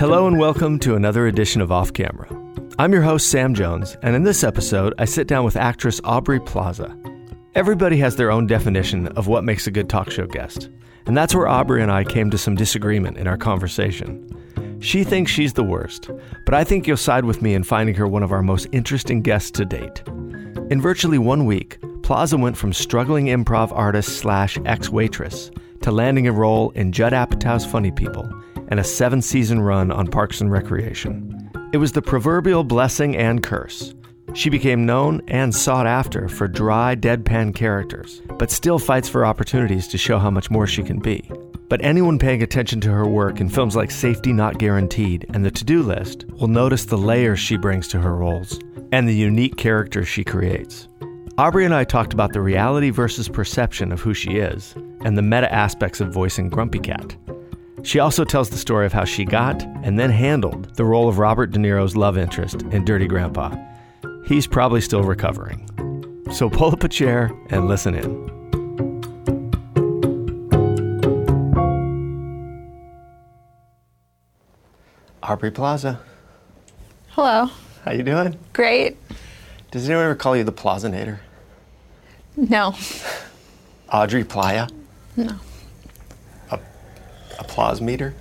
Hello and welcome to another edition of Off Camera. I'm your host, Sam Jones, and in this episode, I sit down with actress Aubrey Plaza. Everybody has their own definition of what makes a good talk show guest, and that's where Aubrey and I came to some disagreement in our conversation. She thinks she's the worst, but I think you'll side with me in finding her one of our most interesting guests to date. In virtually one week, Plaza went from struggling improv artist slash ex waitress to landing a role in Judd Apatow's Funny People and a seven season run on Parks and Recreation. It was the proverbial blessing and curse. She became known and sought after for dry, deadpan characters, but still fights for opportunities to show how much more she can be. But anyone paying attention to her work in films like Safety Not Guaranteed and The To Do List will notice the layers she brings to her roles and the unique characters she creates. Aubrey and I talked about the reality versus perception of who she is and the meta aspects of voicing Grumpy Cat. She also tells the story of how she got and then handled the role of Robert De Niro's love interest in Dirty Grandpa. He's probably still recovering. So pull up a chair and listen in. Aubrey Plaza, Hello. how you doing? Great. Does anyone ever call you the Plazanator? No. Audrey Playa? No. Applause meter?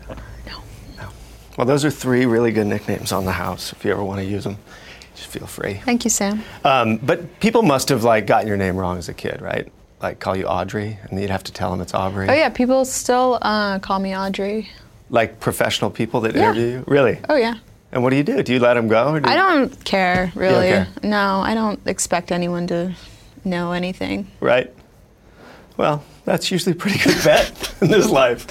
No. No. Well, those are three really good nicknames on the house. If you ever want to use them, just feel free. Thank you, Sam. Um, but people must have like gotten your name wrong as a kid, right? Like call you Audrey, and you'd have to tell them it's Aubrey. Oh yeah, people still uh, call me Audrey. Like professional people that Yeah. interview you, really? Oh yeah. And what do you do? Do you let them go? Or do I don't care really. care? No, I don't expect anyone to know anything. Right. Well, that's usually a pretty good bet in this life.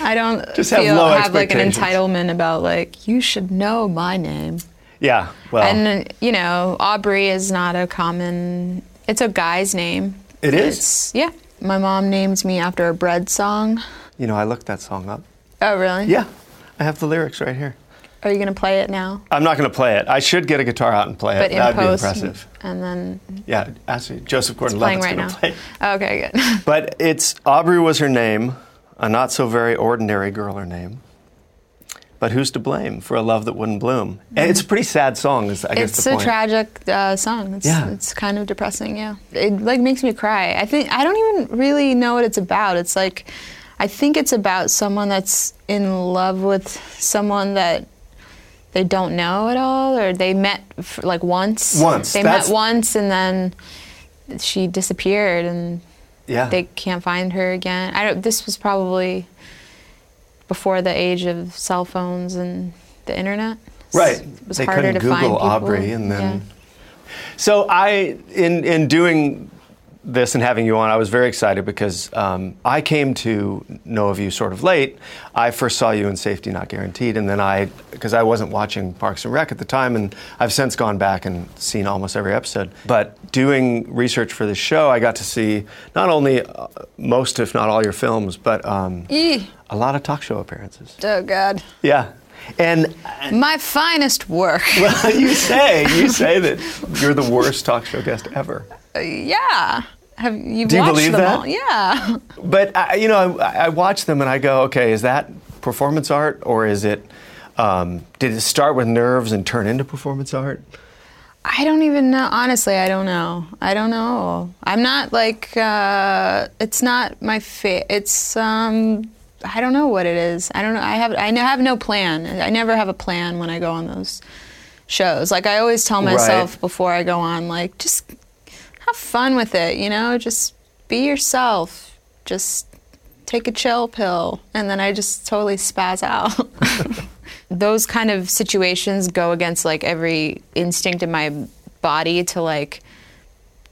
I don't Just have feel have like an entitlement about like you should know my name. Yeah. Well, And you know, Aubrey is not a common. It's a guy's name. It is? It's, yeah. My mom named me after a bread song. you know, I looked that song up. Oh really? Yeah. I have the lyrics right here. Are you gonna play it now? I'm not going to play it. I should get a guitar out and play it. But in That'd post, be impressive. and then Yeah, actually, Joseph Gordon-Levitt's right going now. to play. Okay, good. But it's Aubrey was her name, a not so very ordinary girl her name. But who's to blame for a love that wouldn't bloom? And it's a pretty sad song. Is I guess it's the a point. tragic uh, song. It's, Yeah. it's kind of depressing. Yeah, it like makes me cry. I think I don't even really know what it's about. It's like I think it's about someone that's in love with someone that they don't know at all, or they met f- like once. Once, they met once, and then she disappeared, and yeah. they can't find her again. I don't. This was probably before the age of cell phones and the internet. right. It was they harder couldn't to Google find people. Aubrey, and then. Yeah. So I, in in doing this and having you on, I was very excited because um, I came to know of you sort of late. I first saw you in Safety Not Guaranteed, and then I, because I wasn't watching Parks and Rec at the time, and I've since gone back and seen almost every episode. But doing research for this show, I got to see not only uh, most, if not all, your films, but um, a lot of talk show appearances. Oh God. Yeah, and My finest work. well, you say you say that you're the worst talk show guest ever. Uh, yeah. Have you Do you watched believe them that? all? Yeah. But I, you know, I, I watch them and I go, okay, is that performance art or is it? Um, did it start with nerves and turn into performance art? I don't even know. Honestly, I don't know. I don't know. I'm not like. Uh, it's not my fa It's. Um, I don't know what it is. I don't know. I have. I have no plan. I never have a plan when I go on those shows. Like I always tell myself Right. before I go on, like just have fun with it. You know, just be yourself. Just take a chill pill, and then I just totally spaz out. Those kind of situations go against like every instinct in my body to like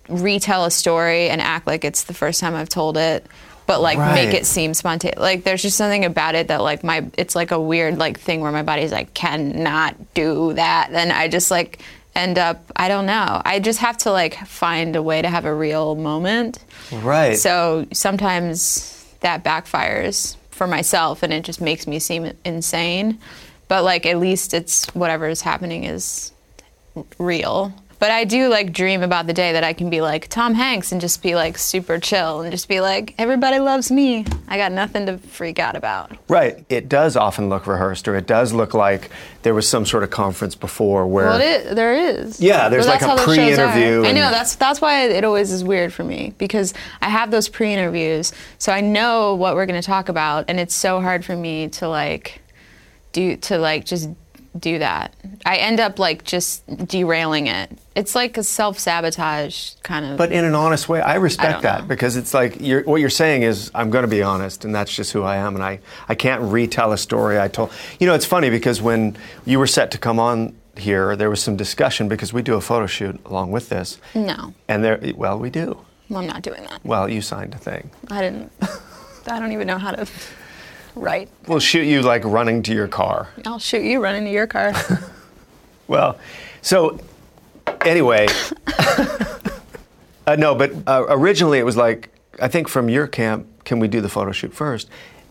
retell a story and act like it's the first time I've told it, but like Right. make it seem spontaneous. Like there's just something about it that like my it's like a weird like thing where my body's like cannot do that. Then I just like end up I don't know. I just have to like find a way to have a real moment. Right. So sometimes that backfires for myself and it just makes me seem insane. But like at least it's whatever is happening is real. But I do like dream about the day that I can be like Tom Hanks and just be like super chill and just be like, everybody loves me. I got nothing to freak out about. Right. It does often look rehearsed, or it does look like there was some sort of conference before where. Well, is, there is. Yeah, there's Well, like a how those shows are. pre-interview I know that's that's why it always is weird for me because I have those pre-interviews, so I know what we're going to talk about, and it's so hard for me to like do to like just do that. I end up like just derailing it. It's like a self-sabotage kind of. But in an honest way, I respect don't that know. because it's like you're, what you're saying is I'm going to be honest, and that's just who I am, and I, I can't retell a story I told. You know, it's funny because when you were set to come on here, there was some discussion because we do a photo shoot along with this, no, and there, well, we do. well, I'm not doing that. Well, you signed a thing. I didn't. I don't even know how to write. We'll shoot you like running to your car. I'll shoot you running to your car. Well, so anyway, uh, no, but uh, originally it was like I think from your camp, can we do the photo shoot first?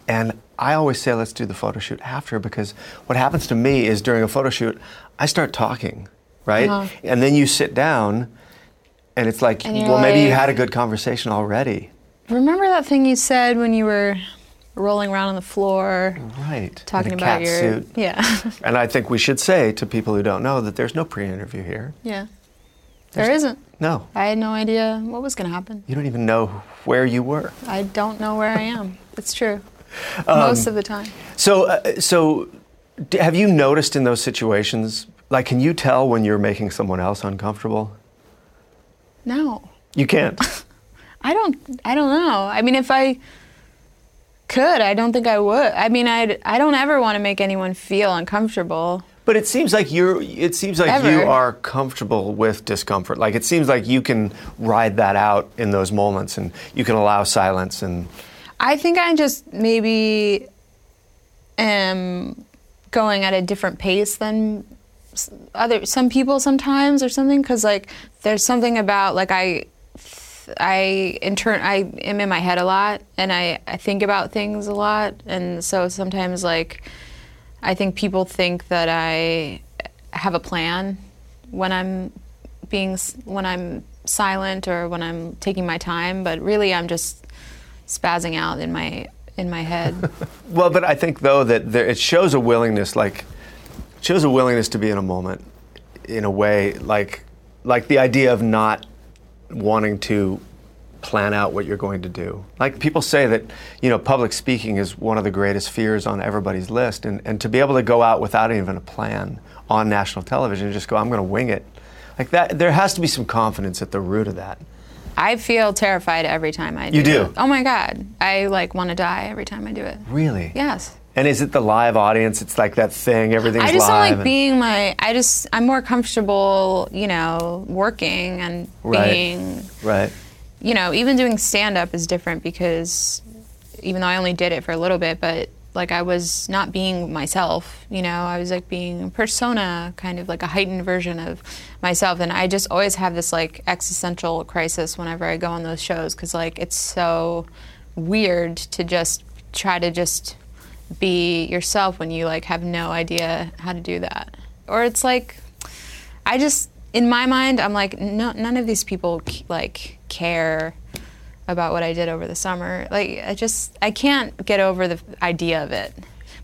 And I always say let's do the photo shoot after because what happens to me is during a photo shoot, I start talking, right? Uh-huh. And then you sit down, and it's like, And well, maybe you had a good conversation already, Remember that thing you said when you were rolling around on the floor, right? talking about cat your suit. yeah, And I think we should say to people who don't know that there's no pre-interview here. yeah. There isn't. No, I had no idea what was going to happen. you don't even know where you were. I don't know where I am. It's true. Um, Most of the time. So, uh, so d- have you noticed in those situations, like, can you tell when you're making someone else uncomfortable? No. You can't. I don't I don't know. I mean if I could, I don't think I would. I mean I I don't ever want to make anyone feel uncomfortable. but it seems like you're. It seems like Ever. you are comfortable with discomfort. Like it seems like you can ride that out in those moments, and you can allow silence. And I think I just maybe am going at a different pace than other some people sometimes or something because like there's something about like I I in turn I am in my head a lot and I, I think about things a lot and so sometimes like I think people think that I have a plan when I'm being when I'm silent or when I'm taking my time but really I'm just spazzing out in my in my head. well, but I think though that there, it shows a willingness, like shows a willingness to be in a moment, in a way, like like the idea of not wanting to plan out what you're going to do. Like people say that, you know, public speaking is one of the greatest fears on everybody's list. And, and to be able to go out without even a plan on national television and just go, I'm going to wing it. Like that, there has to be some confidence at the root of that. I feel terrified every time I do. You do? it. Oh my god. I like want to die every time I do it. Really? Yes. And is it the live audience? It's like that thing, everything's I just don't like being my I just I'm more comfortable, you know, working and Right. being right. you know, even doing stand up is different because even though I only did it for a little bit, but like I was not being myself, you know, I was like being a persona, kind of like a heightened version of myself. And I just always have this like existential crisis whenever I go on those shows because like it's so weird to just try to just be yourself when you like have no idea how to do that. Or it's like, I just in my mind I'm like no none of these people like care about what I did over the summer. Like I just I can't get over the idea of it.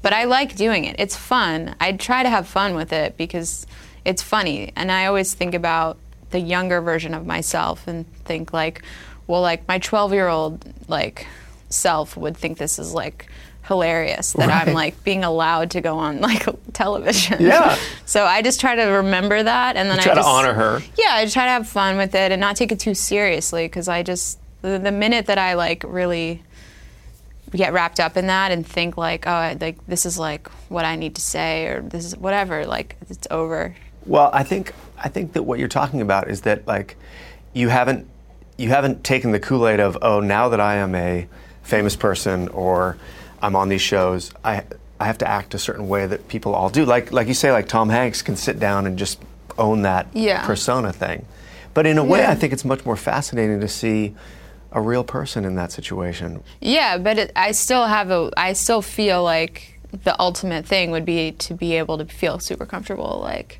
But I like doing it. It's fun. I try to have fun with it because it's funny and I always think about the younger version of myself and think like well like my 12-year-old like self would think this is like hilarious that Right. I'm like being allowed to go on like television. Yeah. so I just try to remember that and then You try I to just, honor her. yeah, I try to have fun with it and not take it too seriously because I just the, the minute that I like really get wrapped up in that and think like oh I, like this is like what I need to say or this is whatever like it's over. Well, I think I think that what you're talking about is that like you haven't you haven't taken the Kool-Aid of oh now that I am a famous person or I'm on these shows I I have to act a certain way that people all do like like you say like Tom Hanks can sit down and just own that Yeah. persona thing. But in a way Yeah. I think it's much more fascinating to see a real person in that situation. Yeah, but it, I still have a I still feel like the ultimate thing would be to be able to feel super comfortable like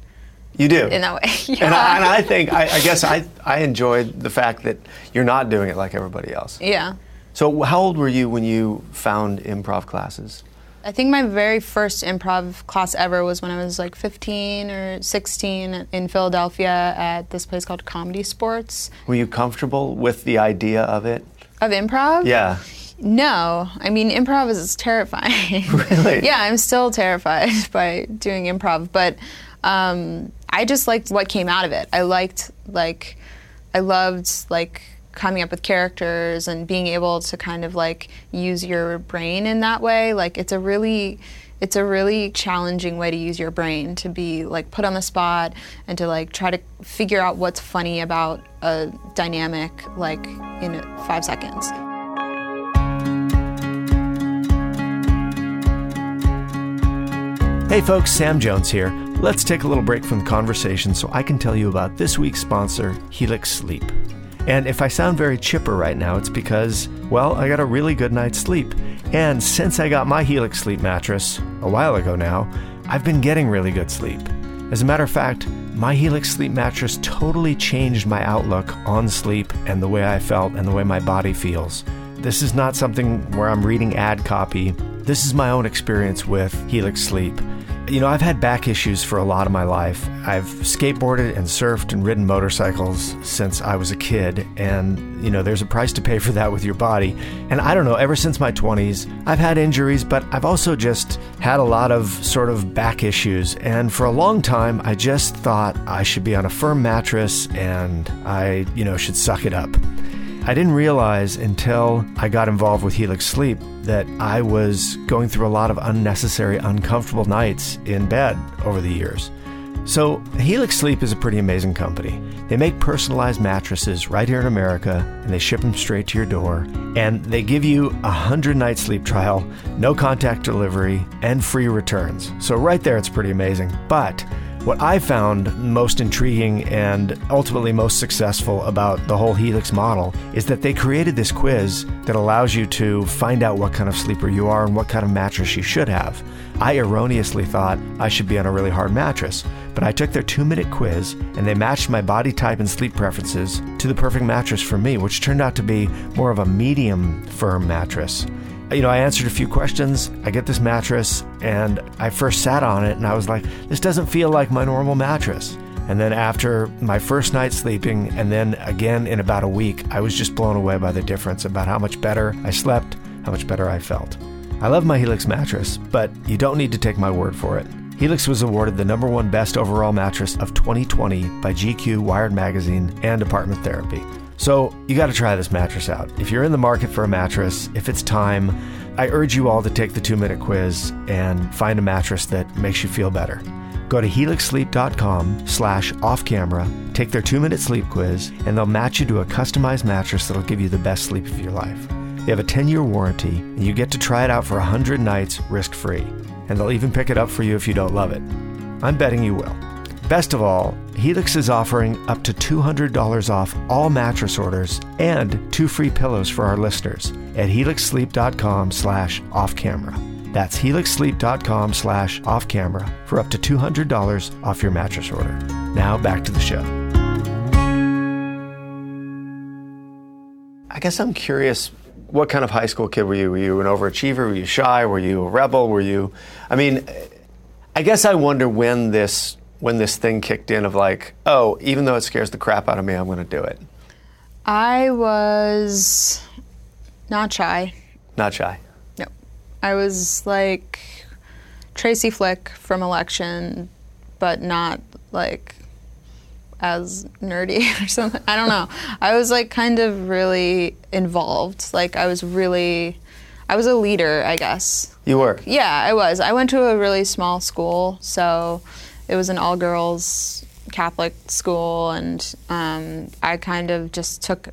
You do. in that way. yeah. And I, and I think, I, I guess I, I enjoyed the fact that you're not doing it like everybody else. yeah. So, how old were you when you found improv classes? I think my very first improv class ever was when I was like 15 or 16 in Philadelphia at this place called Comedy Sports. Were you comfortable with the idea of it? Of improv? Yeah. No. I mean, improv is terrifying. Really? yeah, I'm still terrified by doing improv, but um, I just liked what came out of it. I liked, like, I loved, like, coming up with characters and being able to kind of like use your brain in that way like it's a really it's a really challenging way to use your brain to be like put on the spot and to like try to figure out what's funny about a dynamic like in 5 seconds. Hey folks, Sam Jones here. Let's take a little break from the conversation so I can tell you about this week's sponsor, Helix Sleep. And if I sound very chipper right now, it's because, well, I got a really good night's sleep. And since I got my Helix Sleep mattress a while ago now, I've been getting really good sleep. As a matter of fact, my Helix Sleep mattress totally changed my outlook on sleep and the way I felt and the way my body feels. This is not something where I'm reading ad copy. This is my own experience with Helix Sleep. You know, I've had back issues for a lot of my life. I've skateboarded and surfed and ridden motorcycles since I was a kid, and, you know, there's a price to pay for that with your body. And I don't know, ever since my 20s, I've had injuries, but I've also just had a lot of sort of back issues. And for a long time, I just thought I should be on a firm mattress and I, you know, should suck it up. I didn't realize until I got involved with Helix Sleep that I was going through a lot of unnecessary, uncomfortable nights in bed over the years. So, Helix Sleep is a pretty amazing company. They make personalized mattresses right here in America and they ship them straight to your door. And they give you a 100 night sleep trial, no contact delivery, and free returns. So, right there, it's pretty amazing. But what I found most intriguing and ultimately most successful about the whole Helix model is that they created this quiz that allows you to find out what kind of sleeper you are and what kind of mattress you should have. I erroneously thought I should be on a really hard mattress, but I took their two minute quiz and they matched my body type and sleep preferences to the perfect mattress for me, which turned out to be more of a medium firm mattress you know, I answered a few questions. I get this mattress, and I first sat on it, and I was like, this doesn't feel like my normal mattress. And then after my first night sleeping, and then again in about a week, I was just blown away by the difference about how much better I slept, how much better I felt. I love my Helix mattress, but you don't need to take my word for it. Helix was awarded the number one best overall mattress of 2020 by GQ, Wired Magazine, and Apartment Therapy. So you got to try this mattress out. If you're in the market for a mattress, if it's time, I urge you all to take the two minute quiz and find a mattress that makes you feel better. Go to helixsleep.com slash off camera, take their two minute sleep quiz, and they'll match you to a customized mattress that'll give you the best sleep of your life. They have a 10 year warranty, and you get to try it out for 100 nights risk free. And they'll even pick it up for you if you don't love it. I'm betting you will. Best of all, Helix is offering up to $200 off all mattress orders and two free pillows for our listeners at helixsleep.com slash off camera. That's helixsleep.com slash off camera for up to $200 off your mattress order. Now back to the show. I guess I'm curious what kind of high school kid were you? Were you an overachiever? Were you shy? Were you a rebel? Were you I mean I guess I wonder when this when this thing kicked in of like, oh, even though it scares the crap out of me, I'm going to do it? I was not shy. Not shy. No. I was like Tracy Flick from Election, but not like as nerdy or something. I don't know. I was like kind of really involved. Like I was really I was a leader, I guess. You were? Yeah, I was. I went to a really small school, so it was an all girls Catholic school, and um, I kind of just took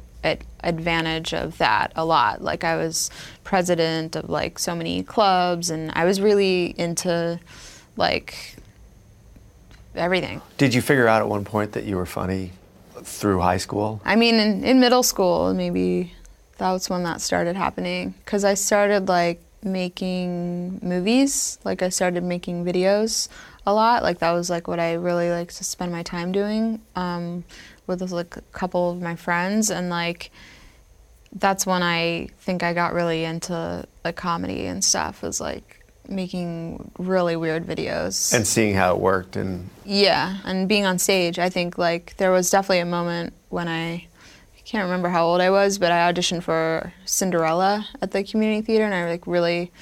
advantage of that a lot. Like I was president of like so many clubs, and I was really into like everything. Did you figure out at one point that you were funny through high school? I mean, in, in middle school, maybe that was when that started happening because I started like making movies. Like I started making videos a lot. Like that was like what I really like to spend my time doing um, with like a couple of my friends and like that's when I think I got really into like comedy and stuff. Was like making really weird videos and seeing how it worked and yeah, and being on stage. I think like there was definitely a moment when I I can't remember how old I was, but I auditioned for Cinderella at the community theater, and I like really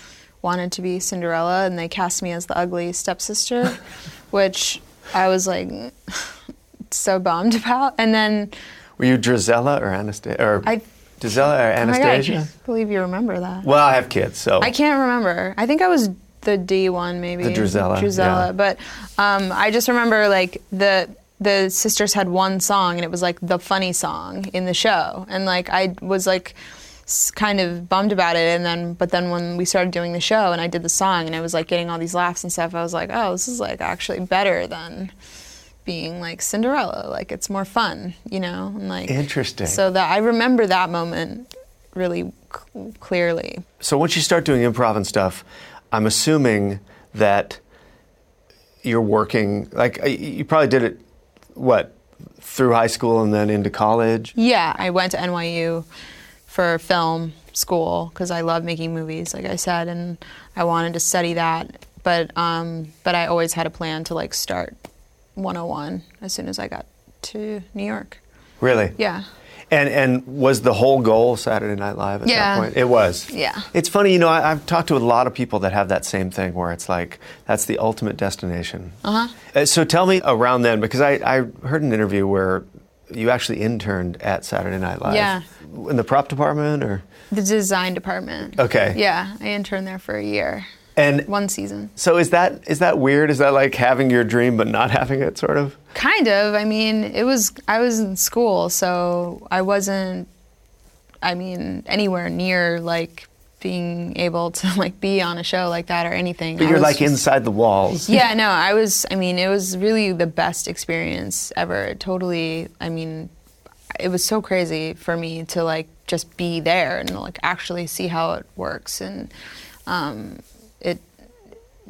wanted to be Cinderella, and they cast me as the ugly stepsister, which I was like so bummed about. And then were you Drizella or Anastasia? Or I Drizella or Oh God, I Anastasia? can't believe you remember that. well, I have kids, so I can't remember. I think I was the D one, maybe. The Drizella, Drizella. yeah. But um, I just remember like the the sisters had one song, and it was like the funny song in the show, and like I was like kind of bummed about it, and then but then when we started doing the show, and I did the song, and I was like getting all these laughs and stuff, I was like, oh, this is like actually better than being like Cinderella. Like it's more fun, you know, and like Interesting. So that I remember that moment really c- clearly. So once you start doing improv and stuff, I'm assuming that you're working like you probably did it what through high school and then into college. Yeah, I went to NYU for film school because I love making movies, like I said, and I wanted to study that. But um, but I always had a plan to like start 101 as soon as I got to New York. Really? Yeah. And and was the whole goal Saturday Night Live at Yeah. that point? It was. Yeah. It's funny, you know, I, I've talked to a lot of people that have that same thing where it's like that's the ultimate destination. Uh-huh. So tell me around then, because I, I heard an interview where you actually interned at Saturday Night Live. Yeah. In the prop department, or The design department. Okay. Yeah, I interned there for a year, and one season. so is that is that weird? Is that like having your dream but not having it, sort of? Kind of. I mean, it was I was in school, so I wasn't I mean, anywhere near like being able to like be on a show like that or anything. But I you're like just- inside the walls. Yeah, no, I was I mean, it was really the best experience ever. Totally I mean, it was so crazy for me to like just be there and like actually see how it works and um it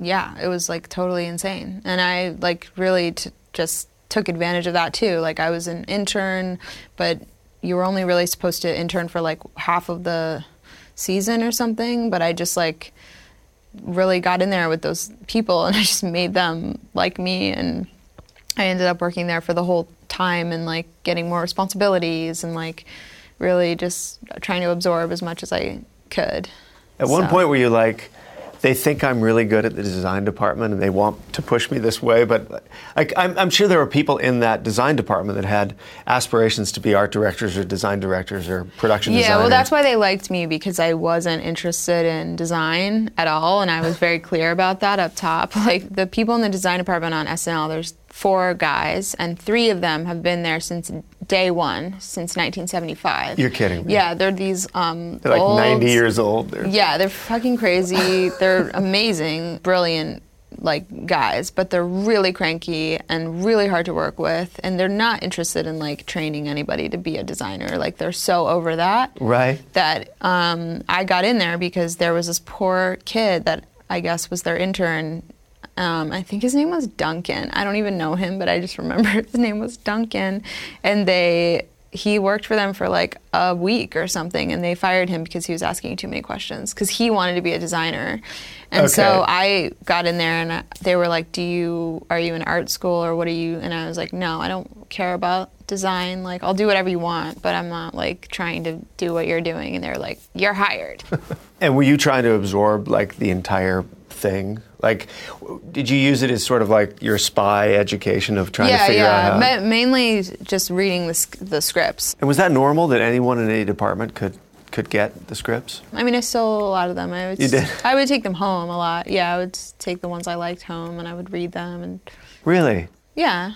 yeah, it was like totally insane. And I like really t- just took advantage of that too. Like I was an intern, but you were only really supposed to intern for like half of the season or something, but I just like really got in there with those people and I just made them like me and I ended up working there for the whole time and like getting more responsibilities and like really just trying to absorb as much as I could. At one point, were you like, they think I'm really good at the design department and they want to push me this way, but I'm, I'm sure there were people in that design department that had aspirations to be art directors or design directors or production designers. Yeah, designers. well, that's why they liked me because I wasn't interested in design at all, and I was very clear about that up top. Like the people in the design department on SNL, there's four guys, and three of them have been there since day one, since 1975. You're kidding me. Yeah, they're these um, They're like old- 90 years old. They're- Yeah, they're fucking crazy. they're amazing, brilliant like guys, but they're really cranky and really hard to work with and they're not interested in like training anybody to be a designer. Like they're so over that. Right. That um, I got in there because there was this poor kid that I guess was their intern. Um, I think his name was Duncan. I don't even know him, but I just remember his name was Duncan. And they he worked for them for like a week or something and they fired him because he was asking too many questions because he wanted to be a designer and so i got in there and they were like do you are you in art school or what are you and i was like no i don't care about design like i'll do whatever you want but i'm not like trying to do what you're doing and they're like you're hired And were you trying to absorb like the entire thing? Like, did you use it as sort of like your spy education of trying to figure yeah out how? Ma- mainly just reading the, the scripts and was that normal that anyone in any department could could get the scripts? I mean, I stole a lot of them. I would. You did? I would take them home a lot. Yeah, I would take the ones I liked home, and I would read them, and Really? yeah.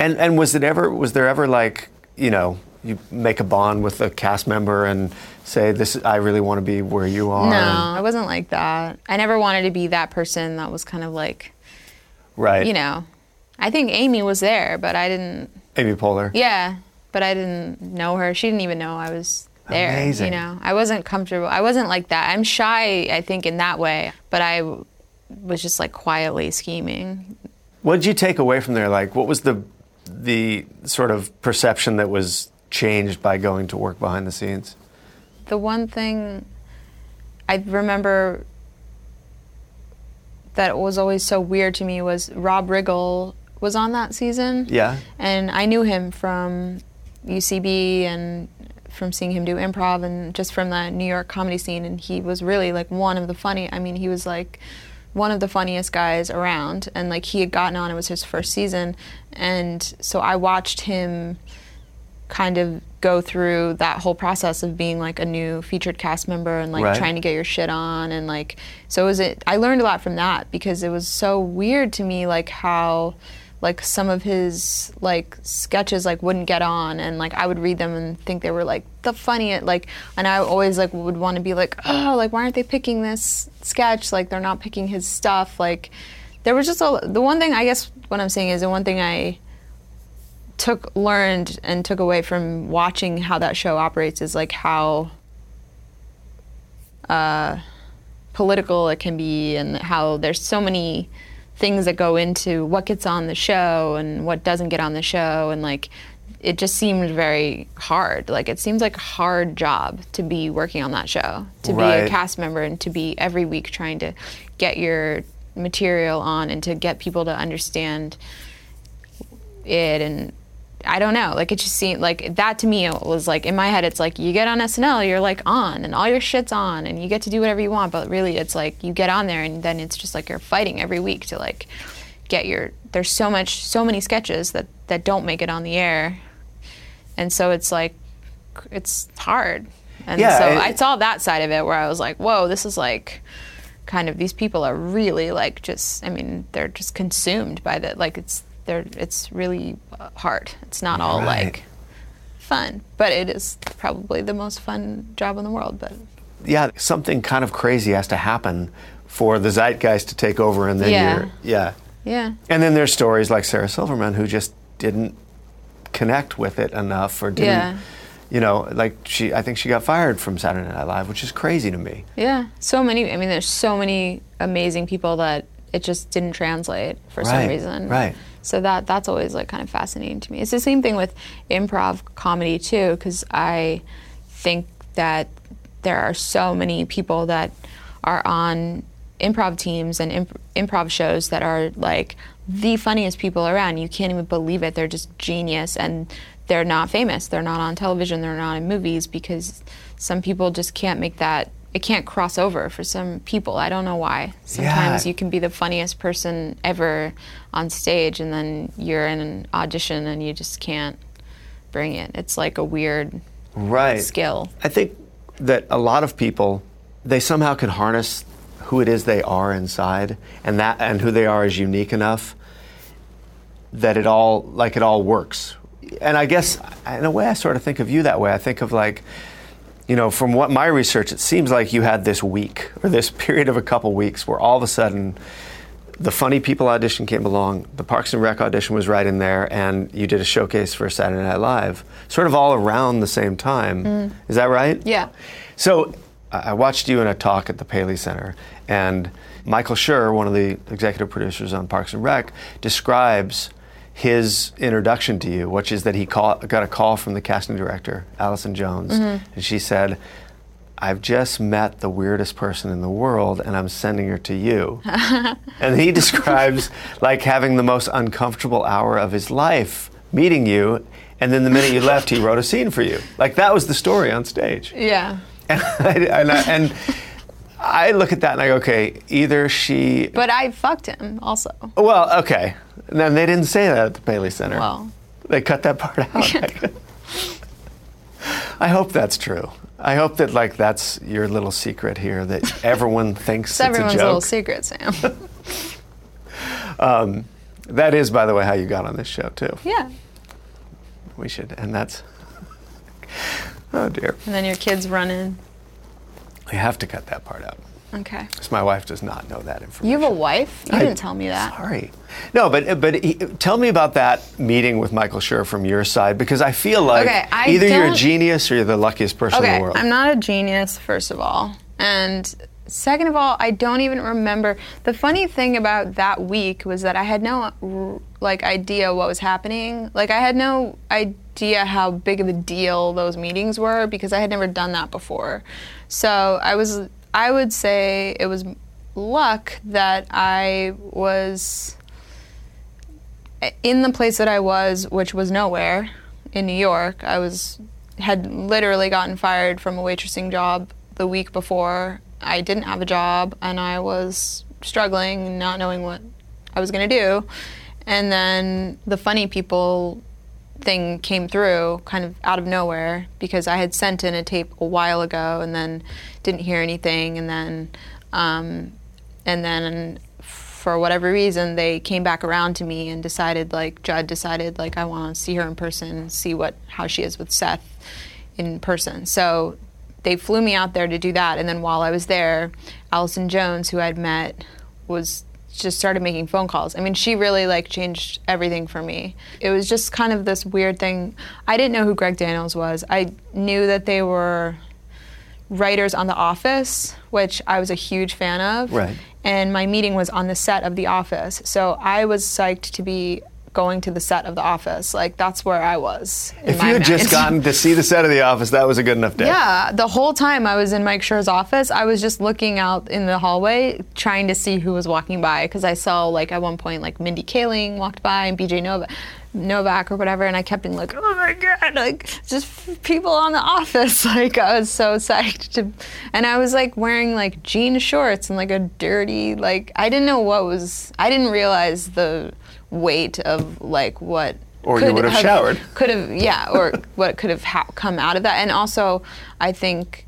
And and was it ever was there ever like you know you make a bond with a cast member and say this I really want to be where you are? No, I wasn't like that. I never wanted to be that person that was kind of like, right. you know, I think Amy was there, but I didn't. Amy Poehler. Yeah, but I didn't know her. She didn't even know I was there. Amazing. You know, I wasn't comfortable. I wasn't like that. I'm shy, I think, in that way, but I w- was just like quietly scheming. What did you take away from there? Like, what was the the sort of perception that was changed by going to work behind the scenes? The one thing I remember that was always so weird to me was Rob Riggle was on that season. Yeah. And I knew him from UCB and from seeing him do improv and just from the New York comedy scene. And he was really like one of the funny, I mean, he was like one of the funniest guys around. And like he had gotten on, it was his first season. And so I watched him kind of go through that whole process of being like a new featured cast member and like Right. trying to get your shit on and like so it was it I learned a lot from that because it was so weird to me like how like some of his like sketches like wouldn't get on and like I would read them and think they were like the funniest like and I always like would want to be like oh like why aren't they picking this sketch like they're not picking his stuff like there was just a the one thing I guess what I'm saying is the one thing I took learned and took away from watching how that show operates is like how uh, political it can be and how there's so many things that go into what gets on the show and what doesn't get on the show. And like it just seemed very hard. Like it seems like a hard job to be working on that show to be a cast member and to be every week trying to get your material on and to get people to understand it and I don't know. Like it just seemed like that to me it was like in my head it's like you get on SNL, you're like on and all your shit's on and you get to do whatever you want, but really it's like you get on there and then it's just like you're fighting every week to like get your there's so much so many sketches that that don't make it on the air. And so it's like it's hard. And Yeah, so I saw that side of it where I was like, "Whoa, this is like kind of these people are really like just I mean, they're just consumed by the like it's they're it's really hard. It's not all Right. like fun, but it is probably the most fun job in the world, but Yeah, something kind of crazy has to happen for the zeitgeist to take over, and then Yeah. you're yeah. yeah. And then there's stories like Sarah Silverman who just didn't connect with it enough, or didn't. Yeah. You know, like she, I think she got fired from Saturday Night Live, which is crazy to me. Yeah. So many I mean there's so many amazing people that it just didn't translate for Right, some reason. right. So that that's always like kind of fascinating to me. It's the same thing with improv comedy too, because I think that there are so many people that are on improv teams and imp- improv shows that are like the funniest people around. You can't even believe it. They're just genius and they're not famous. They're not on television. They're not in movies because some people just can't make that. It can't cross over for some people. I don't know why. Sometimes Yeah. you can be the funniest person ever on stage and then you're in an audition and you just can't bring it. It's like a weird Right. skill. I think that a lot of people they somehow can harness who it is they are inside, and that and who they are is unique enough that it all like it all works. And I guess in a way, I sort of think of you that way. I think of like, you know, from what my research, it seems like you had this week or this period of a couple weeks where all of a sudden the funny people audition came along, the Parks and Rec audition was right in there, and you did a showcase for Saturday Night Live, sort of all around the same time. Mm. Is that right? Yeah. So I I watched you in a talk at the Paley Center, and Michael Schur, one of the executive producers on Parks and Rec, describes his introduction to you, which is that he call, got a call from the casting director, Allison Jones, mm-hmm. and she said, I've just met the weirdest person in the world and I'm sending her to you. and he describes like having the most uncomfortable hour of his life meeting you. And then the minute you left, he wrote a scene for you. Like that was the story on stage. Yeah. And I, and, I, and I look at that and I go, okay, either she. But I fucked him also. Well, okay. And then they didn't say that at the Paley Center. Well. They cut that part out. I hope that's true. I hope that like that's your little secret here that everyone thinks It's it's, everyone's a joke. little secret, Sam. Um, that is, by the way, how you got on this show too. yeah. We should, and that's. Oh dear, And then your kids run in. we have to cut that part out. Okay. So my wife does not know that information. You have a wife? You I- didn't tell me that. Sorry. No, but but he, tell me about that meeting with Michael Schur from your side because I feel like Okay, I either you're a genius or you're the luckiest person in the world. I'm not a genius, first of all. And second of all, I don't even remember. The funny thing about that week was that I had no like idea what was happening. Like I had no idea how big of a deal those meetings were because I had never done that before. So I was I would say it was luck that I was in the place that I was, which was nowhere in New York, I was had literally gotten fired from a waitressing job the week before. I didn't have a job and I was struggling, not knowing what I was going to do. And then the funny people thing came through kind of out of nowhere because I had sent in a tape a while ago and then didn't hear anything. And then um, and then for whatever reason they came back around to me and decided like Judd decided like I want to see her in person see what how she is with Seth in person. So they flew me out there to do that. And then while I was there Allison Jones who I'd met was just started making phone calls. I mean, she really like changed everything for me. It was just kind of this weird thing. I didn't know who Greg Daniels was. I knew that they were writers on The Office, which I was a huge fan of. Right. And my meeting was on the set of The Office. So I was psyched to be going to the set of The Office. Like that's where I was. if you had just gotten to see the set of The Office, that was a good enough day. Yeah, the whole time I was in Mike Schur's office, I was just looking out in the hallway trying to see who was walking by because I saw like at one point like Mindy Kaling walked by and BJ Novak. Novak or whatever, and I kept being like, "Oh my god!" Like just people on the office. Like I was so psyched to, and I was like wearing like jean shorts and like a dirty like I didn't know what was. I didn't realize the weight of like what. Or you could would have showered. Could have, yeah, or what could have ha- come out of that. And also, I think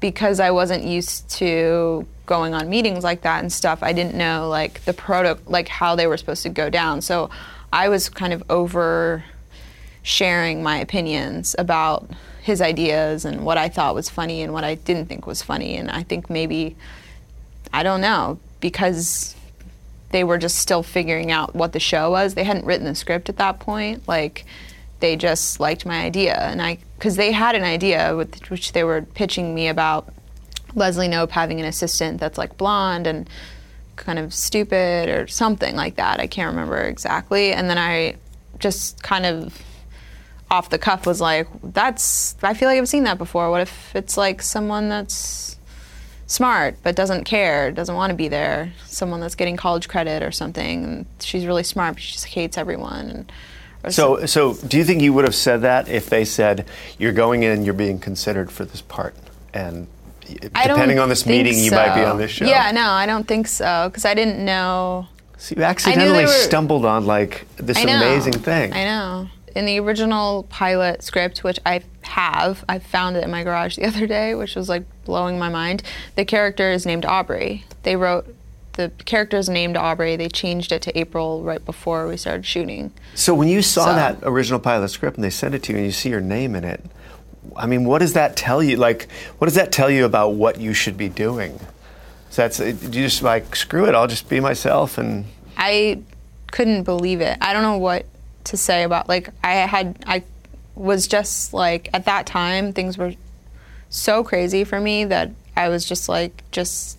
because I wasn't used to going on meetings like that and stuff, I didn't know like the proto, like how they were supposed to go down. So I was kind of over sharing my opinions about his ideas and what I thought was funny and what I didn't think was funny. And I think maybe, I don't know, because they were just still figuring out what the show was. They hadn't written the script at that point. Like, they just liked my idea, and I because they had an idea with which they were pitching me about Leslie Knope having an assistant that's like blonde and kind of stupid or something like that. I can't remember exactly. And then I just kind of off the cuff was like, "That's I feel like I've seen that before. What if it's like someone that's smart but doesn't care, doesn't want to be there, someone that's getting college credit or something, and she's really smart but she just hates everyone." And So, so do you think you would have said that if they said you're going in you're being considered for this part, and y- I don't depending on this meeting, you might be on this show? Yeah, no, I don't think so because I didn't know. So you accidentally were- stumbled on like this amazing thing. I know. In the original pilot script, which I have, I found it in my garage the other day, which was like blowing my mind. The character is named Aubrey. They wrote the character is named Aubrey. They changed it to April right before we started shooting. So when you saw So- that original pilot script and they sent it to you and you see your name in it, I mean, what does that tell you? Like, what does that tell you about what you should be doing? So that's do you just like screw it? I'll just be myself and I couldn't believe it. I don't know what to say about like I had I was just like at that time things were so crazy for me that I was just like just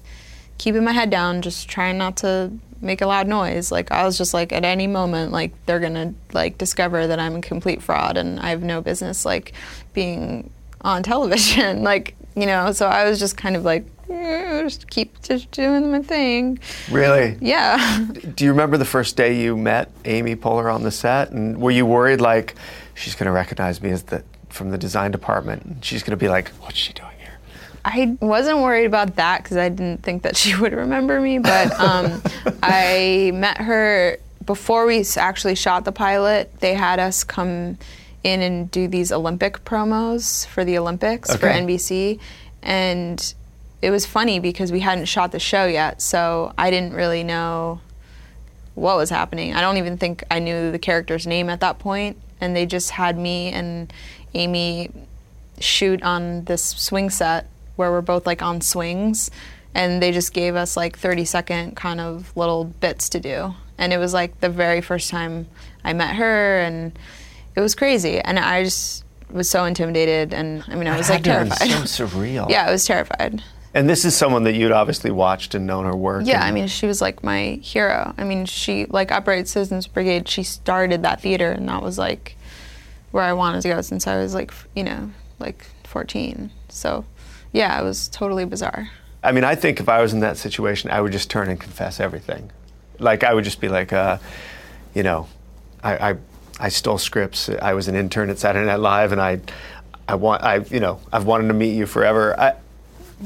keeping my head down, just trying not to make a loud noise. Like I was just like at any moment like they're going to like discover that I'm a complete fraud and I have no business like being on television like, you know, so I was just kind of like "Eh, just keep just doing my thing. really. Yeah. Do you remember the first day you met Amy Poehler on the set, and were you worried like she's going to recognize me as the from the design department? and She's going to be like, "What's she doing here?" I wasn't worried about that because I didn't think that she would remember me. But um, I met her before we actually shot the pilot. They had us come in and do these Olympic promos for the Olympics for NBC, and it was funny because we hadn't shot the show yet, so I didn't really know what was happening. I don't even think I knew the character's name at that point, and they just had me and Amy shoot on this swing set where we're both like on swings and they just gave us like 30 second kind of little bits to do. And it was like the very first time I met her, and it was crazy. And I just was so intimidated, and I mean, I was like That had to terrified. so surreal. yeah, I was terrified. And this is someone that you'd obviously watched and known her work. Yeah, I mean, she was like my hero. I mean, she like Upright Citizens Brigade. She started that theater, and that was like where I wanted to go since I was like, you know, like 14. So, yeah, it was totally bizarre. I mean, I think if I was in that situation, I would just turn and confess everything. Like, I would just be like, uh, you know, I, I, I stole scripts. I was an intern at Saturday Night Live, and I, I want, I, you know, I've wanted to meet you forever. I,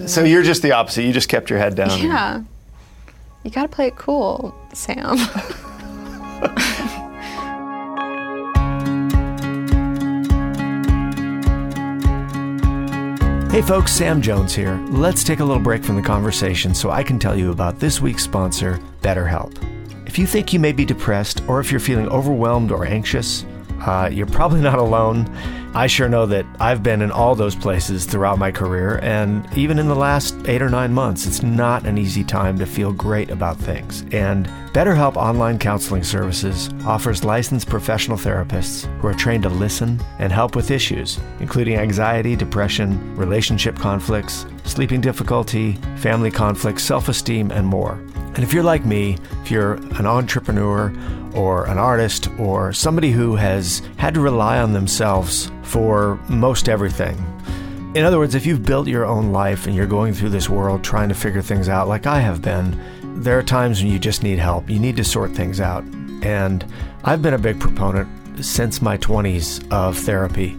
so you're just the opposite. You just kept your head down. Yeah, you gotta play it cool, Sam. Hey folks, Sam Jones here. Let's take a little break from the conversation so I can tell you about this week's sponsor, BetterHelp. If you think you may be depressed or if you're feeling overwhelmed or anxious, uh, you're probably not alone. I sure know that I've been in all those places throughout my career, and even in the last eight or nine months, it's not an easy time to feel great about things. And BetterHelp Online Counseling Services offers licensed professional therapists who are trained to listen and help with issues, including anxiety, depression, relationship conflicts, sleeping difficulty, family conflicts, self esteem, and more. And if you're like me, if you're an entrepreneur or an artist or somebody who has had to rely on themselves for most everything, in other words, if you've built your own life and you're going through this world trying to figure things out like I have been, there are times when you just need help. You need to sort things out. And I've been a big proponent since my 20s of therapy.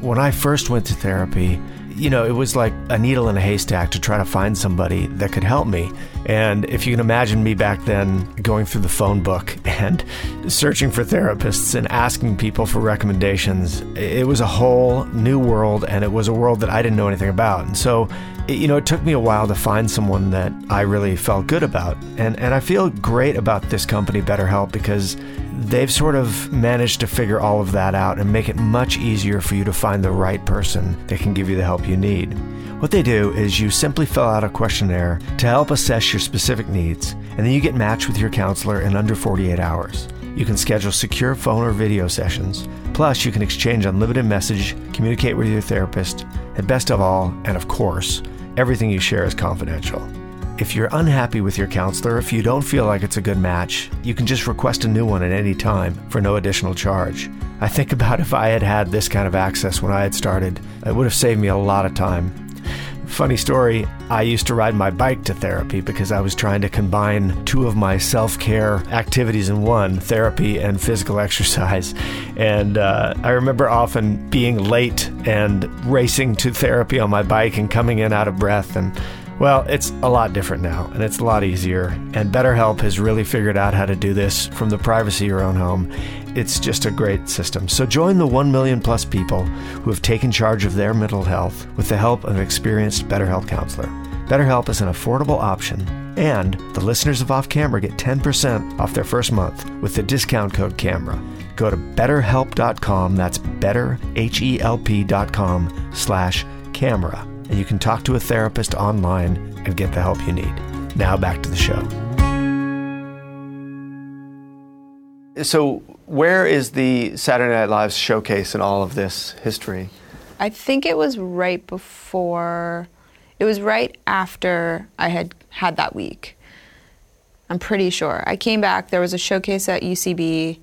When I first went to therapy, you know, it was like a needle in a haystack to try to find somebody that could help me. And if you can imagine me back then going through the phone book and searching for therapists and asking people for recommendations, it was a whole new world and it was a world that I didn't know anything about. And so, you know, it took me a while to find someone that I really felt good about. And, and I feel great about this company, BetterHelp, because they've sort of managed to figure all of that out and make it much easier for you to find the right person that can give you the help you need. What they do is you simply fill out a questionnaire to help assess your specific needs, and then you get matched with your counselor in under 48 hours. You can schedule secure phone or video sessions. Plus, you can exchange unlimited message, communicate with your therapist, and best of all, and of course, everything you share is confidential. If you're unhappy with your counselor, if you don't feel like it's a good match, you can just request a new one at any time for no additional charge. I think about if I had had this kind of access when I had started, it would have saved me a lot of time. Funny story, I used to ride my bike to therapy because I was trying to combine two of my self care activities in one therapy and physical exercise. And uh, I remember often being late and racing to therapy on my bike and coming in out of breath. And well, it's a lot different now and it's a lot easier. And BetterHelp has really figured out how to do this from the privacy of your own home. It's just a great system. So join the 1 million plus people who have taken charge of their mental health with the help of an experienced BetterHelp counselor. BetterHelp is an affordable option, and the listeners of Off Camera get 10% off their first month with the discount code CAMERA. Go to betterhelp.com, that's betterhelp.com slash camera, and you can talk to a therapist online and get the help you need. Now back to the show. So, where is the Saturday Night Live showcase in all of this history? I think it was right before, it was right after I had had that week. I'm pretty sure. I came back, there was a showcase at UCB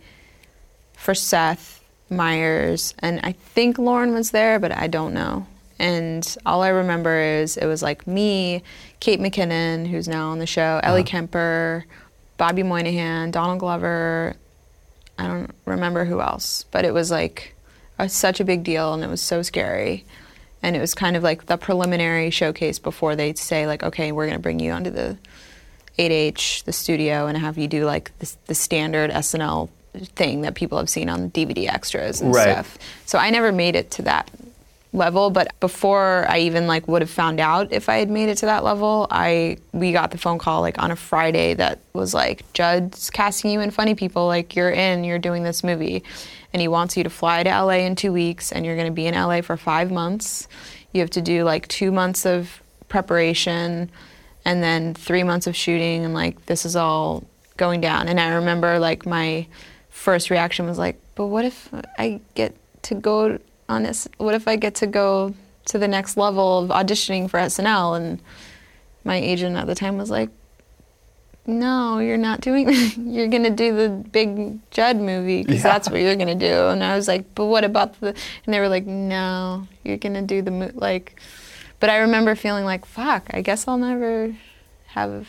for Seth Meyers, and I think Lauren was there, but I don't know. And all I remember is it was like me, Kate McKinnon, who's now on the show, Ellie uh-huh. Kemper, Bobby Moynihan, Donald Glover. I don't remember who else, but it was like a, such a big deal and it was so scary. And it was kind of like the preliminary showcase before they say like, okay, we're gonna bring you onto the 8H, the studio, and have you do like the, the standard SNL thing that people have seen on DVD extras and Right. stuff. So I never made it to that level, but before I even like would have found out if I had made it to that level, I we got the phone call like on a Friday that was like Judd's casting you in Funny People, like you're in, you're doing this movie, and he wants you to fly to LA in two weeks, and you're going to be in LA for five months. You have to do like two months of preparation, and then three months of shooting, and like this is all going down. And I remember like my first reaction was like, but what if I get to go What if I get to go to the next level of auditioning for SNL? And my agent at the time was like, no, you're not doing You're going to do the big Judd movie because Yeah. that's what you're going to do. And I was like, but what about the, and they were like, no, you're going to do the, mo-, like, but I remember feeling like, fuck, I guess I'll never have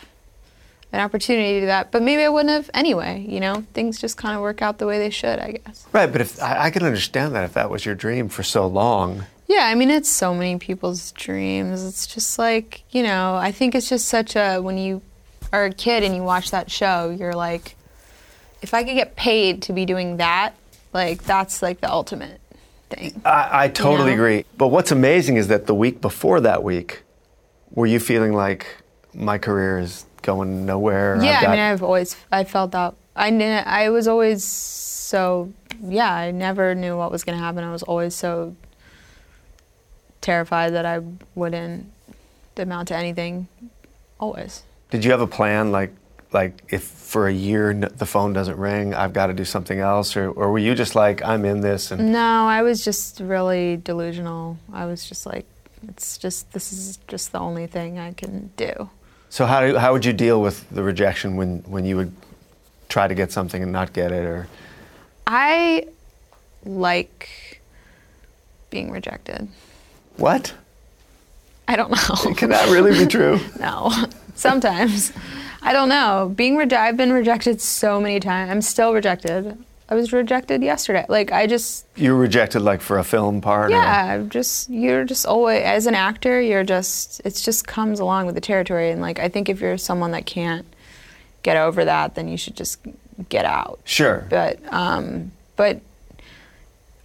an opportunity to do that. But maybe I wouldn't have anyway, you know? Things just kind of work out the way they should, I guess. Right, but if I, I can understand that if that was your dream for so long. Yeah, I mean, it's so many people's dreams. It's just like, you know, I think it's just such a, when you are a kid and you watch that show, you're like, if I could get paid to be doing that, like, that's like the ultimate thing. I, I totally know? agree. But what's amazing is that the week before that week, were you feeling like my career is going nowhere? Yeah, I've I mean, I've always I felt that. I kn- I was always so yeah. I never knew what was going to happen. I was always so terrified that I wouldn't amount to anything. Always. Did you have a plan, like, like if for a year n- the phone doesn't ring, I've got to do something else, or, or were you just like, I'm in this, and No, I was just really delusional. I was just like, it's just this is just the only thing I can do. So how do, how would you deal with the rejection when when you would try to get something and not get it, or I like being rejected. what? I don't know. Can that really be true? No, sometimes. I don't know. Being rejected, I've been rejected so many times. I'm still rejected. I was rejected yesterday. Like I just, You were rejected like for a film part? yeah, I'm just you're just always as an actor, you're just it just comes along with the territory. And like I think if you're someone that can't get over that, then you should just get out. Sure. But um, but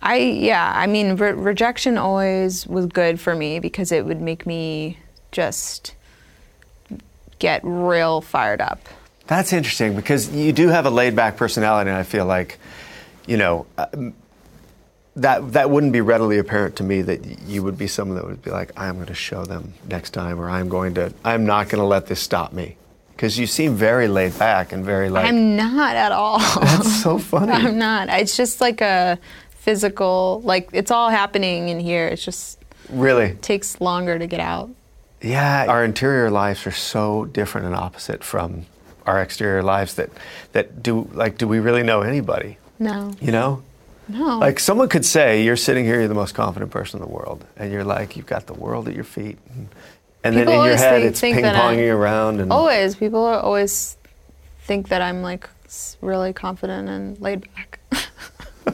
I yeah, I mean re- rejection always was good for me because it would make me just get real fired up. That's interesting because you do have a laid back personality, and I feel like, you know, um, that that wouldn't be readily apparent to me that you would be someone that would be like, I'm going to show them next time, or I'm going to, I'm not going to let this stop me, because you seem very laid back and very like. I'm not at all. that's so funny. I'm not. It's just like a physical like it's all happening in here. It just really. It takes longer to get out. Yeah, our interior lives are so different and opposite from our exterior lives that that do like do we really know anybody? No. You know? No. Like someone could say, you're sitting here, you're the most confident person in the world, and you're like, you've got the world at your feet, and, and then in your head think- it's ping ponging around, and always people are always think that I'm like really confident and laid back.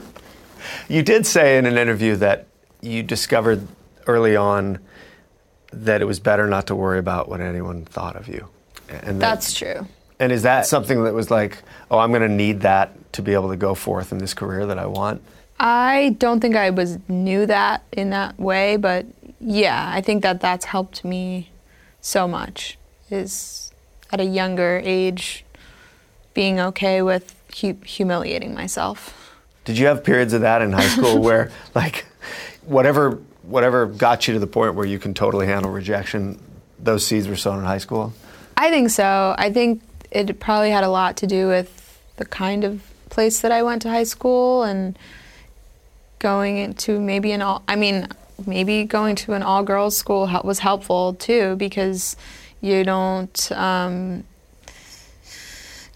you did say in an interview that you discovered early on that it was better not to worry about what anyone thought of you, and that- That's true. And is that something that was like, oh, I'm going to need that to be able to go forth in this career that I want? I don't think I was knew that in that way, but yeah, I think that that's helped me so much. Is at a younger age being okay with hu- humiliating myself. Did you have periods of that in high school where, like, whatever whatever got you to the point where you can totally handle rejection, those seeds were sown in high school? I think so. I think it probably had a lot to do with the kind of place that I went to high school and going into maybe an all. I mean, maybe going to an all girls school was helpful too because you don't um,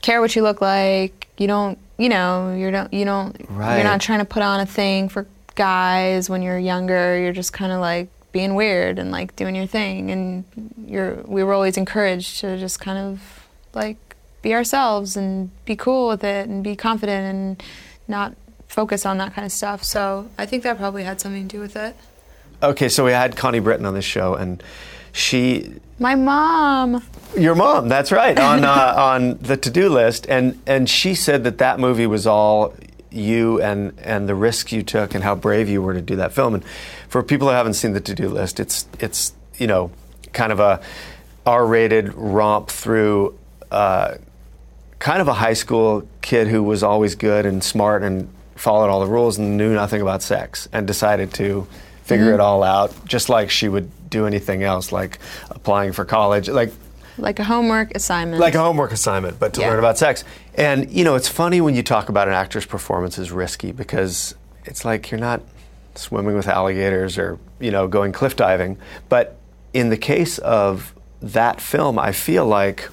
care what you look like. You don't, you know, you don't, you don't, Right. you're not trying to put on a thing for guys when you're younger. You're just kind of like being weird and like doing your thing. And you're, we were always encouraged to just kind of like be ourselves and be cool with it and be confident and not focus on that kind of stuff. So I think that probably had something to do with it. Okay, so we had Connie Britton on this show, and she, My mom. your mom, that's right, on uh, on the to do list, and and she said that that movie was all you and and the risk you took and how brave you were to do that film. And for people who haven't seen the to do list, it's it's you know kind of a R-rated romp through. Uh, kind of a high school kid who was always good and smart and followed all the rules and knew nothing about sex and decided to figure it mm-hmm. all out just like she would do anything else like applying for college like like a homework assignment. like a homework assignment, but to Yeah. learn about sex. And you know, it's funny when you talk about an actor's performance is risky because it's like you're not swimming with alligators or you know going cliff diving. But in the case of that film, I feel like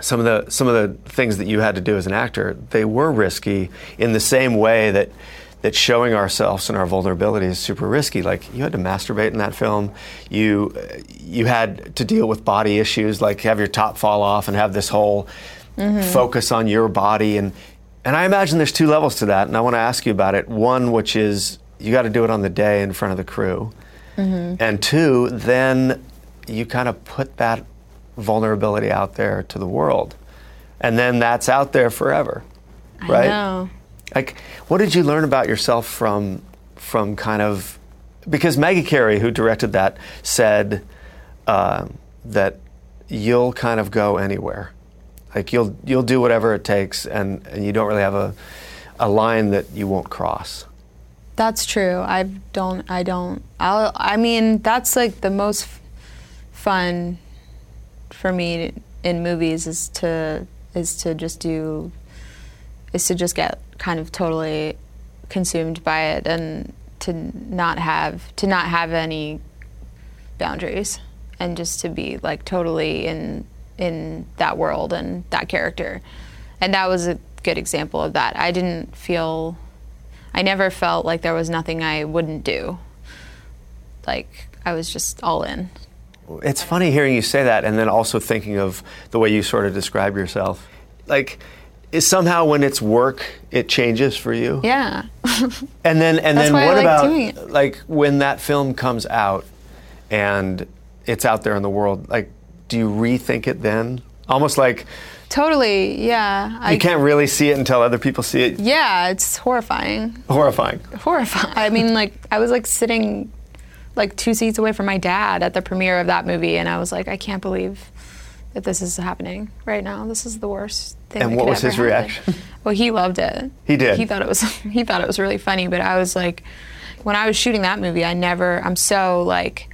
some of the some of the things that you had to do as an actor, they were risky in the same way that that showing ourselves and our vulnerability is super risky. Like you had to masturbate in that film, you you had to deal with body issues, like have your top fall off and have this whole mm-hmm. focus on your body. And and I imagine there's two levels to that, and I want to ask you about it. One, which is you got to do it on the day in front of the crew, mm-hmm. and two, then you kind of put that vulnerability out there to the world, and then that's out there forever, right? Know. Like, what did you learn about yourself from from kind of because Maggie Carey, who directed that, said uh, that you'll kind of go anywhere, like you'll you'll do whatever it takes, and, and you don't really have a a line that you won't cross. That's true. I don't. I don't. I'll, I mean, that's like the most f- fun for me in movies is to is to just do is to just get kind of totally consumed by it and to not have to not have any boundaries and just to be like totally in in that world and that character. And that was a good example of that. I didn't feel i never felt like there was nothing i wouldn't do. Like i was just all in It's funny hearing you say that, and then also thinking of the way you sort of describe yourself. Like, is somehow when it's work, it changes for you. yeah And then and then what like about like when that film comes out and it's out there in the world, like do you rethink it then? Almost like totally yeah i you can't really see it until other people see it. yeah it's horrifying Horrifying. horrifying. I mean, like I was like sitting like two seats away from my dad at the premiere of that movie, and I was like, I can't believe that this is happening right now. This is the worst thing. And what was his happen. reaction? Well, he loved it. He did? He thought it was he thought it was really funny, but I was like, when I was shooting that movie, I never. I'm so like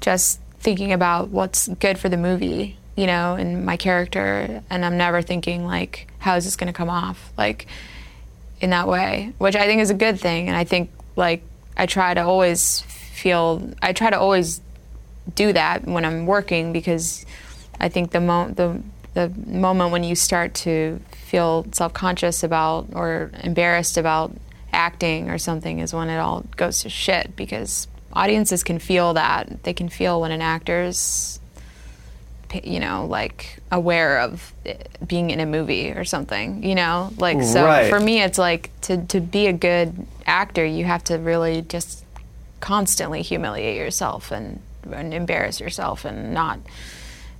just thinking about what's good for the movie, you know, and my character, and I'm never thinking like, how is this going to come off, like, in that way, which I think is a good thing, and I think like I try to always feel, I try to always do that when I'm working because I think the mo- the the moment when you start to feel self-conscious about or embarrassed about acting or something is when it all goes to shit because audiences can feel that they can feel when an actor's you know like aware of being in a movie or something you know like so Right. for me it's like to to be a good actor you have to really just constantly humiliate yourself and, and embarrass yourself and not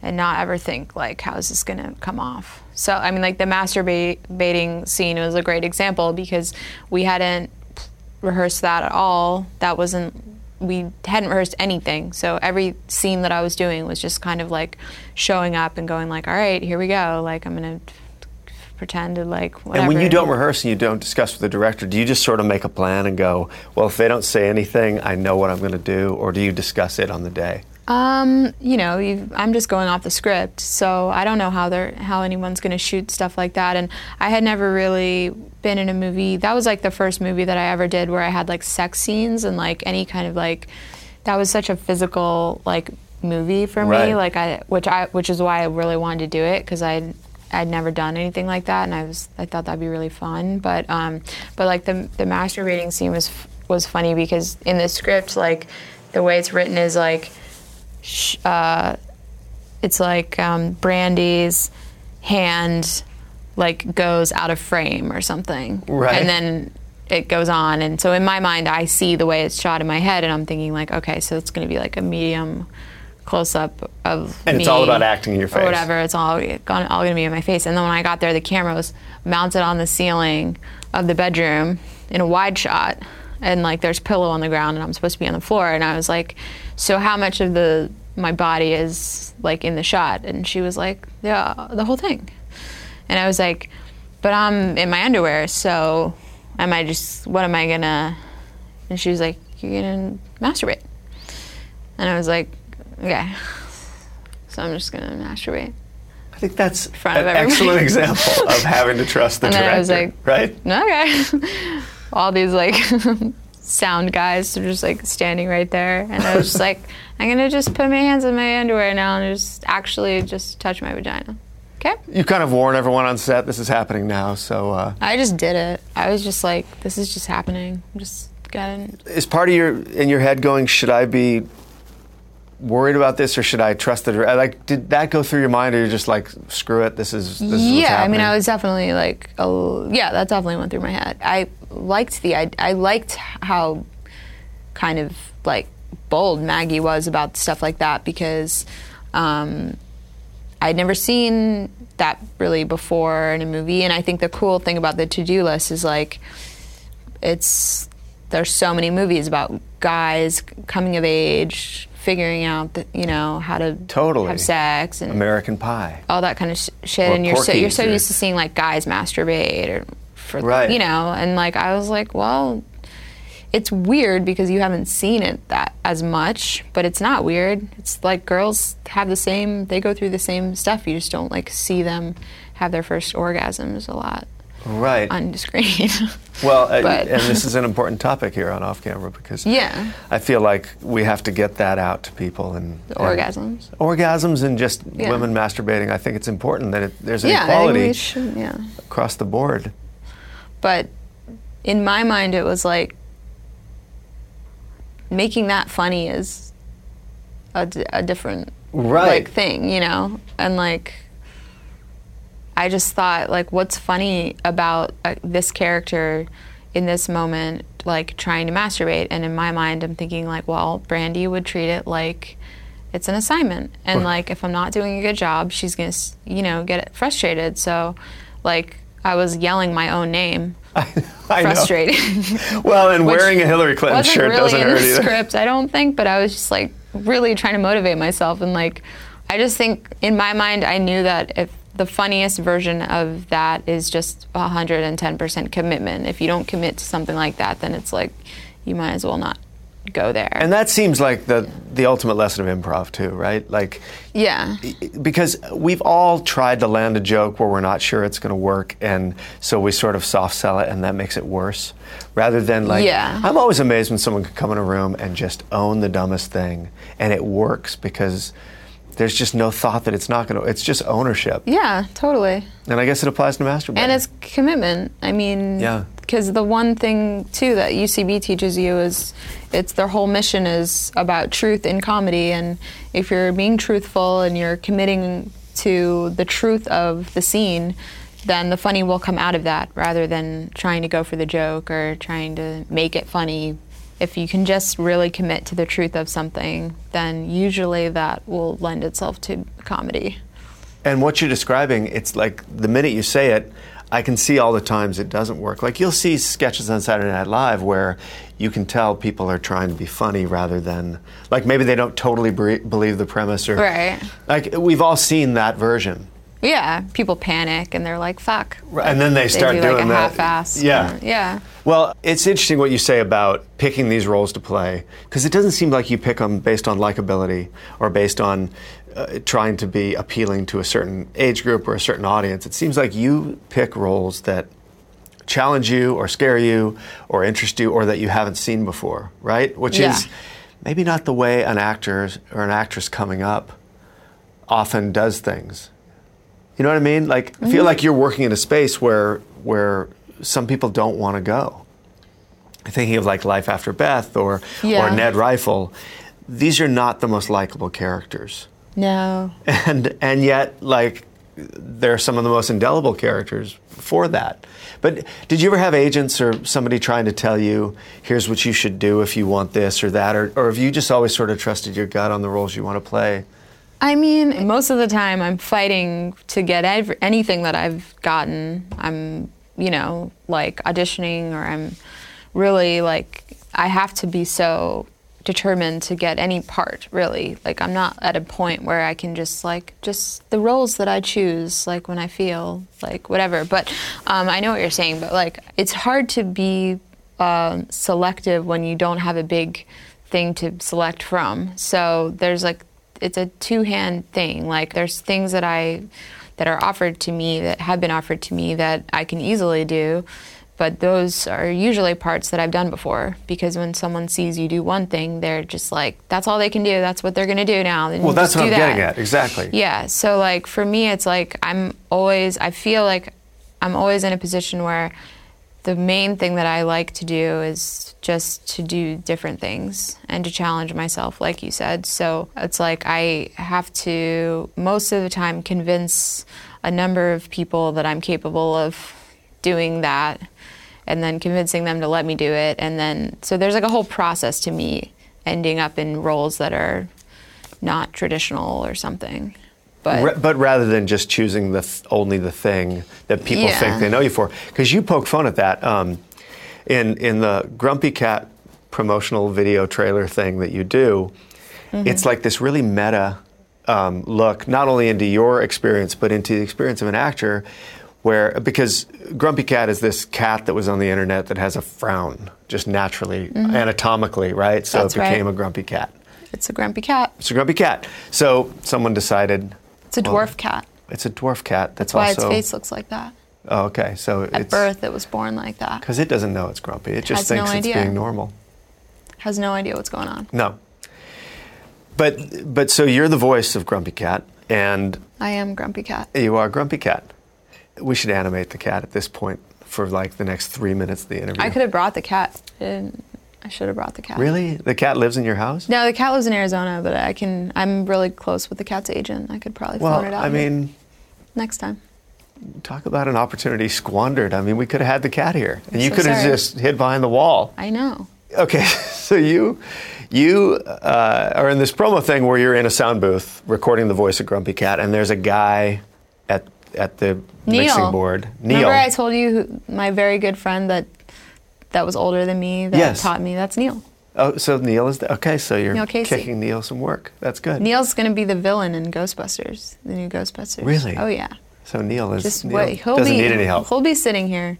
and not ever think like how is this going to come off? So i mean like the masturbating scene was a great example because we hadn't rehearsed that at all. That wasn't we hadn't rehearsed anything. So every scene that i was doing was just kind of like showing up and going like all right here we go. Like i'm going to pretend to like whatever And when you don't rehearse and you don't discuss with the director, do you just sort of make a plan and go, well, if they don't say anything, I know what I'm going to do, or do you discuss it on the day? Um, you know, I'm just going off the script, so I don't know how they're how anyone's going to shoot stuff like that. And I had never really been in a movie. That was like the first movie that I ever did where I had like sex scenes and like any kind of like that was such a physical like movie for Right. me. Like I, which I, which is why I really wanted to do it because I. I'd never done anything like that, and I was I thought that'd be really fun. But um, but like the the masturbating scene was was funny because in the script, like the way it's written is like sh- uh, it's like um, Brandy's hand like goes out of frame or something, Right. And then it goes on, and so in my mind, I see the way it's shot in my head, and I'm thinking like, okay, so it's going to be like a medium close up of And it's all about acting in your face. or whatever. It's all gone, all going to be in my face. And then when I got there, the camera was mounted on the ceiling of the bedroom in a wide shot, and like there's pillow on the ground, and I'm supposed to be on the floor. And I was like, so how much of the my body is like in the shot? And she was like, yeah, the whole thing. And I was like, but I'm in my underwear, so am I just? What am I gonna? And she was like, you're gonna masturbate. And I was like, okay. so I'm just gonna masturbate. I think that's front an of everybody. excellent example of having to trust the And director, I was like- right? Okay. All these like sound guys are just like standing right there, and I was just like, I'm gonna just put my hands in my underwear now and just actually just touch my vagina. Okay. You kind of warn everyone on set this is happening now, so uh, I just did it. I was just like, this is just happening. I'm just getting. is part of your in your head going, should I be worried about this or should I trust the director? Like, did that go through your mind, or you're just like, screw it, this is this is yeah, I mean. I was definitely like, oh, yeah, that definitely went through my head. I liked the, I, I liked how kind of like bold Maggie was about stuff like that because um, I'd never seen that really before in a movie. And I think the cool thing about the to do list is like, it's, there's so many movies about guys coming of age, figuring out that, you know, how to Totally. have sex and American Pie. all that kind of sh- shit, Or and you're so you're so or- used to seeing like guys masturbate or for Right. you know, and like I was like, well, it's weird because you haven't seen it that as much, but it's not weird. It's like girls have the same, they go through the same stuff. You just don't like see them have their first orgasms a lot Right. on screen. Well, uh, But- and this is an important topic here on Off Camera because yeah, I feel like we have to get that out to people and, and orgasms. orgasms and just Yeah. women masturbating. I think it's important that it, there's Yeah, equality should. Yeah. across the board. but in my mind it was like making that funny is a, d- a different Right. like thing you know and like i just thought like what's funny about uh, this character in this moment like trying to masturbate? And in my mind i'm thinking like well brandy would treat it like it's an assignment. And like if i'm not doing a good job she's gonna you know get frustrated. So like i was yelling my own name. I know. frustrating Well, and wearing a Hillary Clinton shirt really doesn't in hurt the either. script, I don't think, but I was just like really trying to motivate myself. And like I just think in my mind I knew that if the funniest version of that is just 110% commitment. If you don't commit to something like that, then it's like you might as well not go there. And that seems like the the ultimate lesson of improv too, right? Like yeah. because we've all tried to land a joke where we're not sure it's going to work and so we sort of soft sell it and that makes it worse rather than like Yeah. i'm always amazed when someone can come in a room and just own the dumbest thing and it works because there's just no thought that it's not going to it's just ownership Yeah, totally. and i guess it applies to masturbating And it's commitment. I mean, Yeah. Because the one thing too that UCB teaches you is it's their whole mission is about truth in comedy, and if you're being truthful and you're committing to the truth of the scene, then the funny will come out of that rather than trying to go for the joke or trying to make it funny. If you can just really commit to the truth of something, then usually that will lend itself to comedy. And what you're describing, it's like the minute you say it, I can see all the times it doesn't work. Like you'll see sketches on Saturday Night Live where you can tell people are trying to be funny rather than like maybe they don't totally bre- believe the premise or Right. like we've all seen that version. Yeah, people panic and they're like, "Fuck," And then they start do doing like a that. half-ass. Yeah. yeah. Well, it's interesting what you say about picking these roles to play because it doesn't seem like you pick them based on likability or based on uh, trying to be appealing to a certain age group or a certain audience. It seems like you pick roles that challenge you or scare you or interest you or that you haven't seen before, right? Which Yeah. is maybe not the way an actor or an actress coming up often does things. You know what I mean? Like I Mm-hmm. feel like you're working in a space where where some people don't want to go. Thinking of like Life After Beth or Yeah. or Ned Rifle, these are not the most likable characters. No. And and yet like they're some of the most indelible characters for that. But did you ever have agents or somebody trying to tell you, here's what you should do if you want this or that? Or, or have you just always sort of trusted your gut on the roles you want to play? I mean, most of the time I'm fighting to get ev- anything that I've gotten. I'm, you know, like auditioning or I'm really like, I have to be so determined to get any part, really. Like, I'm not at a point where I can just, like, just the roles that I choose, like, when I feel, like, whatever. But um, I know what you're saying, but, like, it's hard to be um, selective when you don't have a big thing to select from. So there's, like, it's a two hand thing. Like there's things that I that are offered to me that have been offered to me that I can easily do. But those are usually parts that I've done before because when someone sees you do one thing, they're just like, that's all they can do. That's what they're going to do now. Then Well, that's what I'm that. getting at. Exactly. Yeah. So like for me, it's like I'm always. I feel like I'm always in a position where the main thing that I like to do is just to do different things and to challenge myself, like you said. So it's like I have to most of the time convince a number of people that I'm capable of doing that and then convincing them to let me do it and then so there's like a whole process to me ending up in roles that are not traditional or something but but rather than just choosing the th- only the thing that people Yeah. think they know you for, because you poke fun at that um, in in the Grumpy Cat promotional video trailer thing that you do. Mm-hmm. It's like this really meta um, look, not only into your experience but into the experience of an actor. Where because Grumpy Cat is this cat that was on the internet that has a frown just naturally anatomically, right? So Mm-hmm. That's it became right. a grumpy cat. it's a grumpy cat It's a grumpy cat. So someone decided it's a Well, dwarf cat it's a dwarf cat. That's that's why also. its face looks like that Oh, okay. So at it's birth it was born like that because it doesn't know it's grumpy. It just Has no thinks it's idea. being normal. has no idea what's going on No. But but so you're the voice of Grumpy Cat, and i am grumpy cat you are Grumpy Cat. We should animate the cat at this point for like the next three minutes of the interview. i could have brought the cat and i should have brought the cat Really? The cat lives in your house? no the cat lives in arizona but i can i'm really close with the cat's agent i could probably Well, phone it out I mean, next time talk about an opportunity squandered. I mean, we could have had the cat here, and you so could have just hid behind the wall. i know Okay, so you you uh, are in this promo thing where you're in a sound booth recording the voice of Grumpy Cat, and there's a guy at at the Neil. mixing board. Neil. Remember I told you who, my very good friend that that was older than me that Yes. taught me. That's Neil. oh, so Neil is the, okay. So you're Neil kicking Neil some work. That's good. Neil's going to be the villain in Ghostbusters, the new Ghostbusters. Really? Oh yeah. So Neil is Just Neil wait. He'll doesn't be need any help. he'll be sitting here.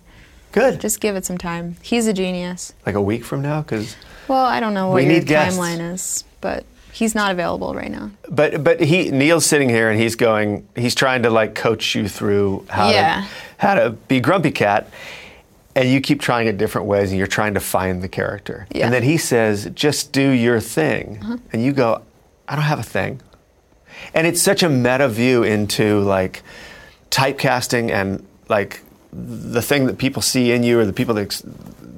Good. Just give it some time. He's a genius. like a week from now, because Well, I don't know what your timeline is, but he's not available right now. but but he Neil's sitting here and he's going. He's trying to like coach you through how Yeah. to how to be Grumpy Cat. And you keep trying it different ways, and you're trying to find the character. Yeah. Uh-huh. And then he says, "Just do your thing," and you go, "I don't have a thing." And it's such a meta view into like typecasting and like the thing that people see in you, or the people that ex-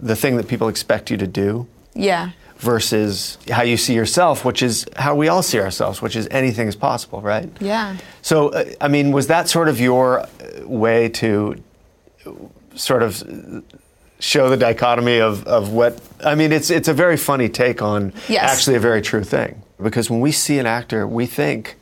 the thing that people expect you to do Yeah. versus how you see yourself, which is how we all see ourselves, which is anything is possible, right? Yeah. So, uh, I mean, was that sort of your way to sort of show the dichotomy of, of what? I mean, it's it's a very funny take on Yes. actually a very true thing because when we see an actor, we think.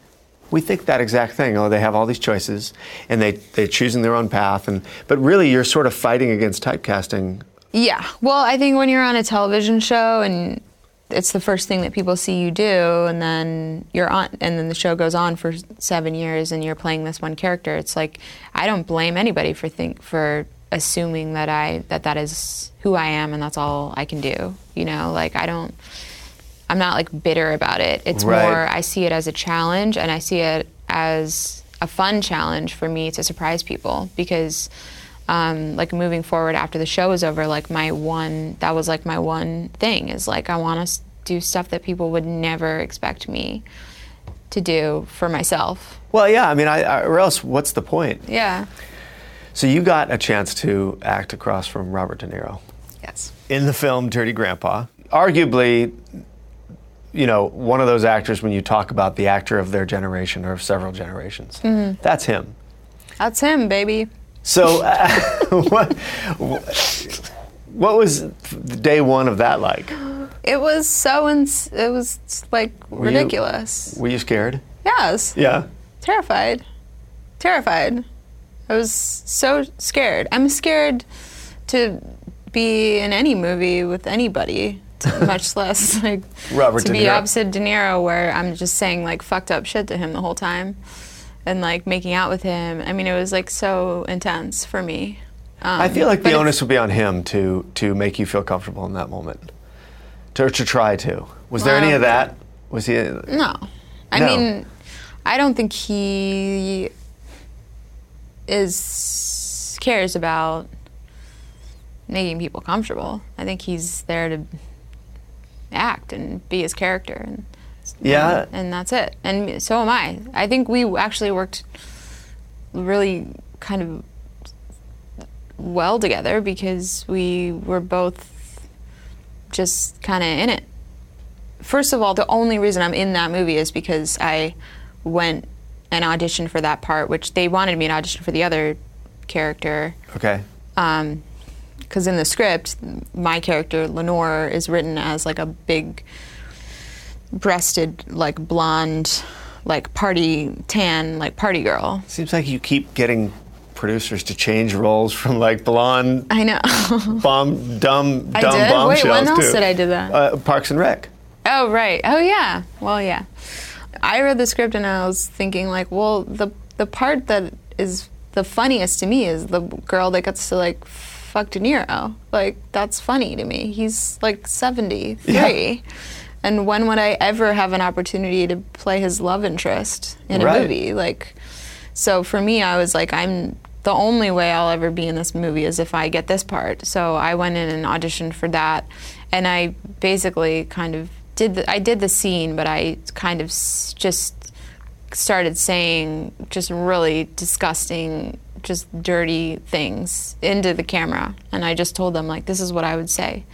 We think that exact thing. Oh, they have all these choices, and they they're choosing their own path, and but really, you're sort of fighting against typecasting. Yeah. Well, I think when you're on a television show and it's the first thing that people see you do, and then you're on, and then the show goes on for seven years, and you're playing this one character. It's like I don't blame anybody for think for assuming that I that that is who I am, and that's all I can do. You know, like I don't. I'm not like bitter about it. It's Right. more I see it as a challenge, and I see it as a fun challenge for me to surprise people because um, like moving forward after the show is over, like my one that was like my one thing is like I want to do stuff that people would never expect me to do for myself. Well, yeah, I mean, I, I, or else, what's the point? Yeah. So you got a chance to act across from Robert De Niro Yes. in the film Dirty Grandpa. Arguably, you know, one of those actors when you talk about the actor of their generation or of several generations. That's him. That's him, baby. So, uh, what, what was day one of that like? It was so ins- it was like you- ridiculous. Were you scared? yes. Yeah. terrified terrified i was so scared i'm scared to be in any movie with anybody much less like Robert to be opposite de niro where i'm just saying like fucked up shit to him the whole time and like making out with him i mean it was like so intense for me um, I feel like the onus would be on him to to make you feel comfortable in that moment, to to try to. Was there any of that? Was he? no I No. mean, I don't think he is cares about making people comfortable. I think he's there to act and be his character and Yeah. and that's it. And so am I. I think we actually worked really kind of well together because we were both just kind of in it. First of all, the only reason I'm in that movie is because I went and auditioned for that part, which they wanted me to audition for the other character Okay. because in the script, my character Lenore is written as like a big, breasted, like blonde, like party tan, like party girl. Seems like you keep getting producers to change roles from like blonde, I know. bomb, dumb, dumb I did? bombshells Wait, when else to, did I do that? Uh, Parks and Rec. oh right. Oh yeah. Well yeah. I read the script and I was thinking like, well, the the part that is the funniest to me is the girl that gets to like fuck De Niro. Like that's funny to me. He's like seventy three. Yeah. And when would I ever have an opportunity to play his love interest in a Right. movie? Like, so for me, I was like, I'm the only way I'll ever be in this movie is if I get this part. So I went in and auditioned for that, and I basically kind of did. The, I did the scene, but I kind of s- just started saying just really disgusting, just dirty things into the camera, and I just told them like, this is what I would say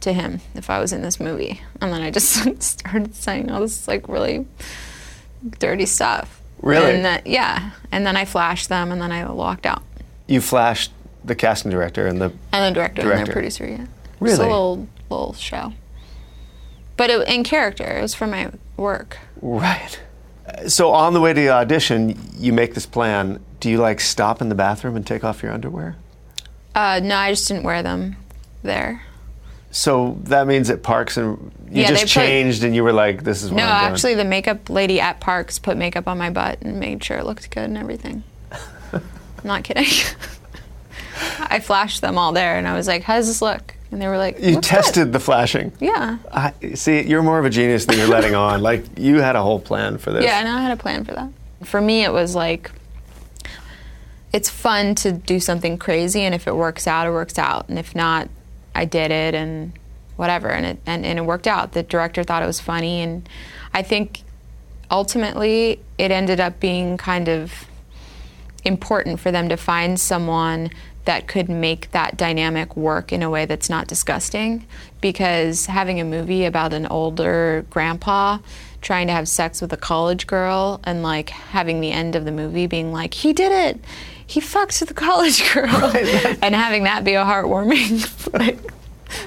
to him if I was in this movie. And then I just started saying all this like really dirty stuff. Really? And that, yeah. And then I flashed them and then I walked out. You flashed the casting director and the. And the director, and the producer, yeah. Really? It's a little, little show. But it, in character, it was for my work. Right. So on the way to the audition, you make this plan. Do you like stop in the bathroom and take off your underwear? Uh, no, I just didn't wear them there. So that means at Parks and you Yeah, just put- changed and you were like, "This is what No, I'm doing." actually, the makeup lady at Parks put makeup on my butt and made sure it looked good and everything. I'm not kidding. I flashed them all there and I was like, how does this look? And they were like, you tested the flashing. Yeah. I, see, you're more of a genius than you're letting on. Like you had a whole plan for this. Yeah, and I had a plan for that. For me, it was like, it's fun to do something crazy, and if it works out, it works out. And if not, I did it and whatever. And it, and, and it worked out. The director thought it was funny, and I think ultimately it ended up being kind of important for them to find someone that could make that dynamic work in a way that's not disgusting. Because having a movie about an older grandpa trying to have sex with a college girl and like having the end of the movie being like he did it! He fucked the college girl! And having that be a heartwarming like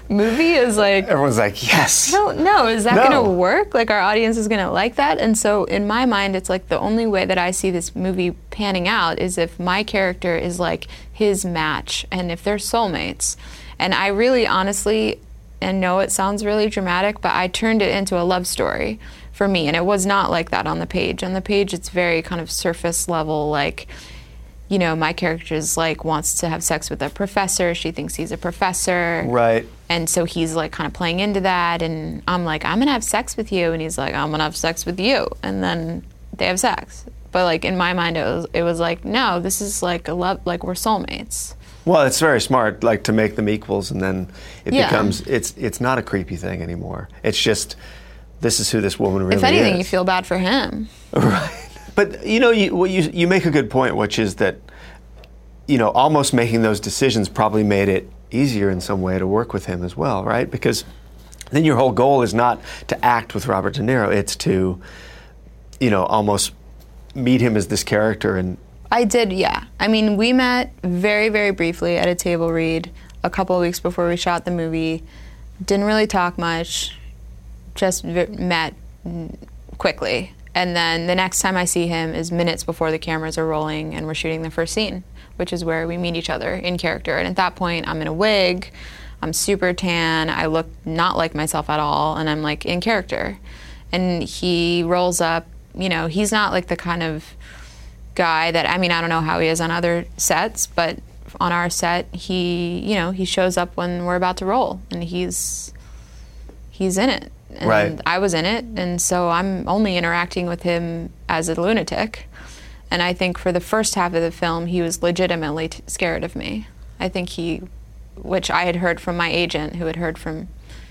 movie is like Everyone's like, "Yes." no don't. Is that No. to work? Like our audience is to like that? And so in my mind, it's like the only way that I see this movie panning out is if my character is like his match and if they're soulmates. And I really honestly, and know it sounds really dramatic, but I turned it into a love story for me. And it was not like that on the page. On the page, it's very kind of surface level, like, you know, my character is like wants to have sex with a professor. She thinks he's a professor. Right. And so he's like kind of playing into that. And I'm like, I'm going to have sex with you. And he's like, I'm going to have sex with you. And then they have sex. But like in my mind, it was, it was like, no, this is like a love, like we're soulmates. Well, it's very smart, like to make them equals, and then it Yeah. becomes it's it's not a creepy thing anymore. It's just this is who this woman really is. if anything, is. you feel bad for him. Right. But you know, you, well, you you make a good point, which is that you know almost making those decisions probably made it easier in some way to work with him as well, right? Because then your whole goal is not to act with Robert De Niro; it's to you know almost meet him as this character and I did, yeah. I mean, we met very, very briefly at a table read a couple of weeks before we shot the movie. Didn't really talk much, just met quickly. And then the next time I see him is minutes before the cameras are rolling and we're shooting the first scene, which is where we meet each other in character. And at that point, I'm in a wig, I'm super tan, I look not like myself at all, and I'm like in character. And he rolls up, you know, he's not like the kind of guy that I mean I don't know how he is on other sets, but on our set he you know he shows up when we're about to roll and he's he's in it and Right. I was in it, and so I'm only interacting with him as a lunatic. And I think for the first half of the film, he was legitimately t- scared of me. I think he, which I had heard from my agent, who had heard from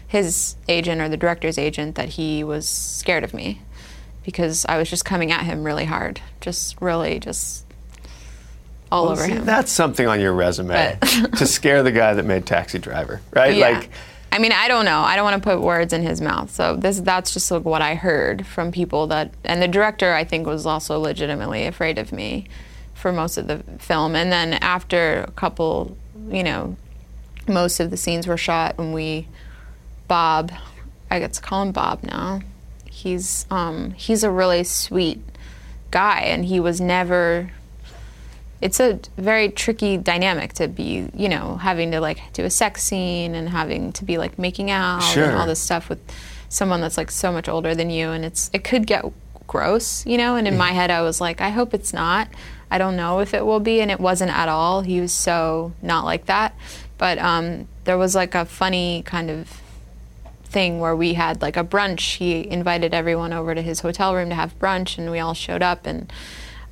his agent or the director's agent, that he was scared of me because I was just coming at him really hard, just really just all Well, over see, him. That's something on your resume to scare the guy that made Taxi Driver, right? Yeah. Like, I mean, I don't know. I don't want to put words in his mouth. So this that's just like what I heard from people that and the director I think was also legitimately afraid of me for most of the film. And then after a couple, you know, most of the scenes were shot when we Bob, I get to call him Bob now. He's um he's a really sweet guy and he was never it's a very tricky dynamic to be, you know, having to like do a sex scene and having to be like making out Sure. and all this stuff with someone that's like so much older than you and it's it could get gross, you know, and in my head I was like I hope it's not. I don't know if it will be and it wasn't at all. He was so not like that. But um there was like a funny kind of thing where we had like a brunch. He invited everyone over to his hotel room to have brunch, and we all showed up. And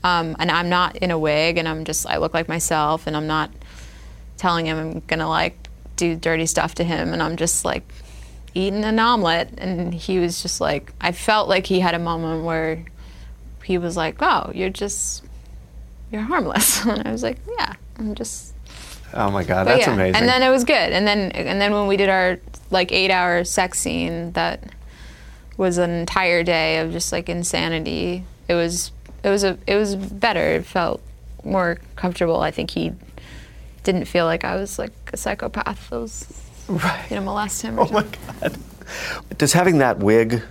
um, and I'm not in a wig, and I'm just I look like myself, and I'm not telling him I'm gonna like do dirty stuff to him, and I'm just like eating an omelet, and he was just like I felt like he had a moment where he was like, "Oh, you're just you're harmless," and I was like, "Yeah, I'm just." oh my God, that's yeah, amazing. And then it was good. And then and then when we did our like eight hour sex scene that was an entire day of just like insanity. It was it was a it was better. It felt more comfortable. I think he didn't feel like I was like a psychopath that was right. gonna molest him or Oh my. God. Does having that wig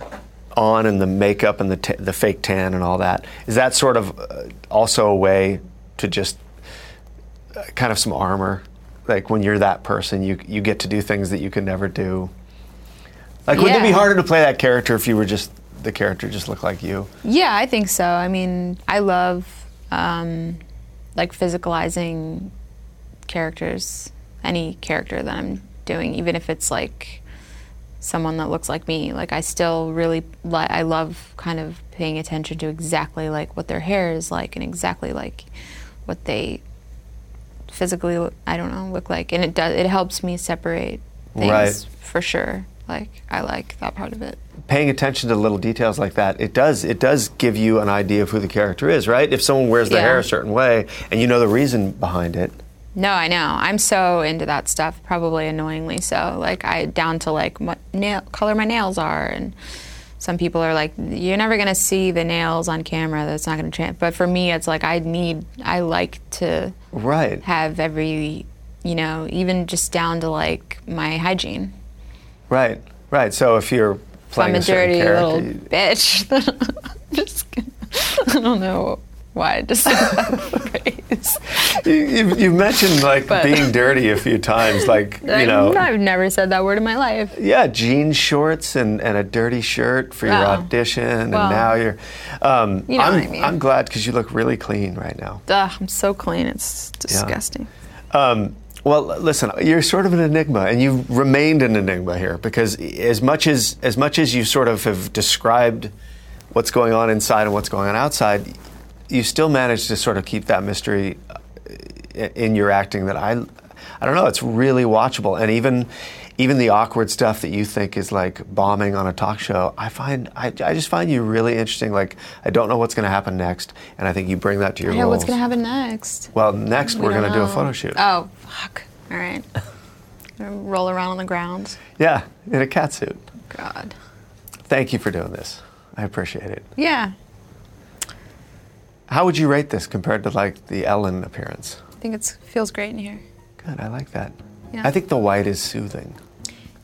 on and the makeup and the, t- the fake tan and all that, is that sort of uh, also a way to just uh, kind of some armor? Like when you're that person, you, you get to do things that you can never do. Like, wouldn't it be harder to play that character if you were just the character just looked like you? Yeah, I think so. I mean, I love um, like physicalizing characters, any character that I'm doing, even if it's like someone that looks like me. Like I still really li- I love kind of paying attention to exactly like what their hair is like and exactly like what they physically I don't know look like, and it does it helps me separate things Right. for sure. Like I like that part of it. Paying attention to little details like that, it does it does give you an idea of who the character is, right? If someone wears their Yeah. hair a certain way and you know the reason behind it, No, I know. I'm so into that stuff, probably annoyingly so. Like I down to like what nail color my nails are, and some people are like, you're never gonna see the nails on camera. That's not gonna change. But for me, it's like I need. I like to right? have every, you know, even just down to like my hygiene. Right, right. So if you're If I'm playing a a, dirty character, little you- bitch. then I'm just. I don't know why I just said that phrase. you, you've, you've mentioned like But- being dirty a few times, like you know, I've never said that word in my life. yeah, jean shorts and, and a dirty shirt for your Oh. audition, and now you're. Um, you know I'm, what I mean. I'm glad because you look really clean right now. Ugh, I'm so clean. It's disgusting. Um, well, listen, you're sort of an enigma, and you've remained an enigma here because as much as as much as you sort of have described what's going on inside and what's going on outside, you still manage to sort of keep that mystery uh, in your acting. That I, I don't know, it's really watchable, and even even the awkward stuff that you think is like bombing on a talk show, I find I, I just find you really interesting. Like I don't know what's going to happen next, and I think you bring that to your Yeah, what's roles. gonna happen next? Well, next We we're going to do a photo shoot. Oh, fuck. All right. Roll around on the ground. Yeah, in a cat suit. God. Thank you for doing this. I appreciate it. Yeah, How would you rate this compared to like the Ellen appearance? I think it feels great in here. Good, I like that. Yeah. I think the white is soothing.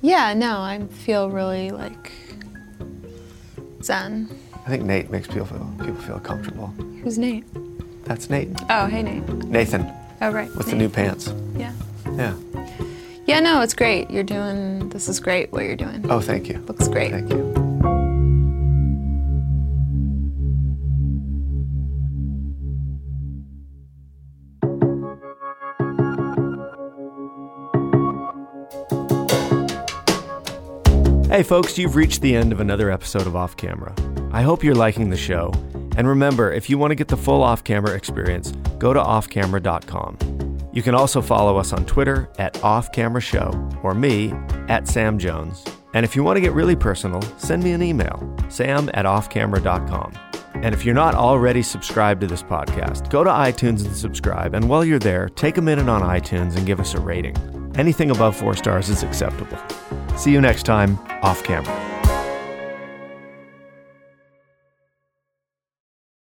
Yeah, no, I feel really like zen. I think Nate makes people feel people feel comfortable. Who's Nate? That's Nate. Oh, hey Nate. Nathan Oh, right. with the new pants. Yeah. Yeah. Yeah, no, it's great. You're doing. This is great. What you're doing. Oh, thank you. Looks great. Thank you. Hey, folks, you've reached the end of another episode of Off Camera. I hope you're liking the show. And remember, if you want to get the full off camera experience, go to offcamera.com. You can also follow us on Twitter at Off Camera Show or me at Sam Jones. And if you want to get really personal, send me an email, sam at offcamera.com. And if you're not already subscribed to this podcast, go to iTunes and subscribe. And while you're there, take a minute on iTunes and give us a rating. Anything above four stars is acceptable. See you next time, off camera.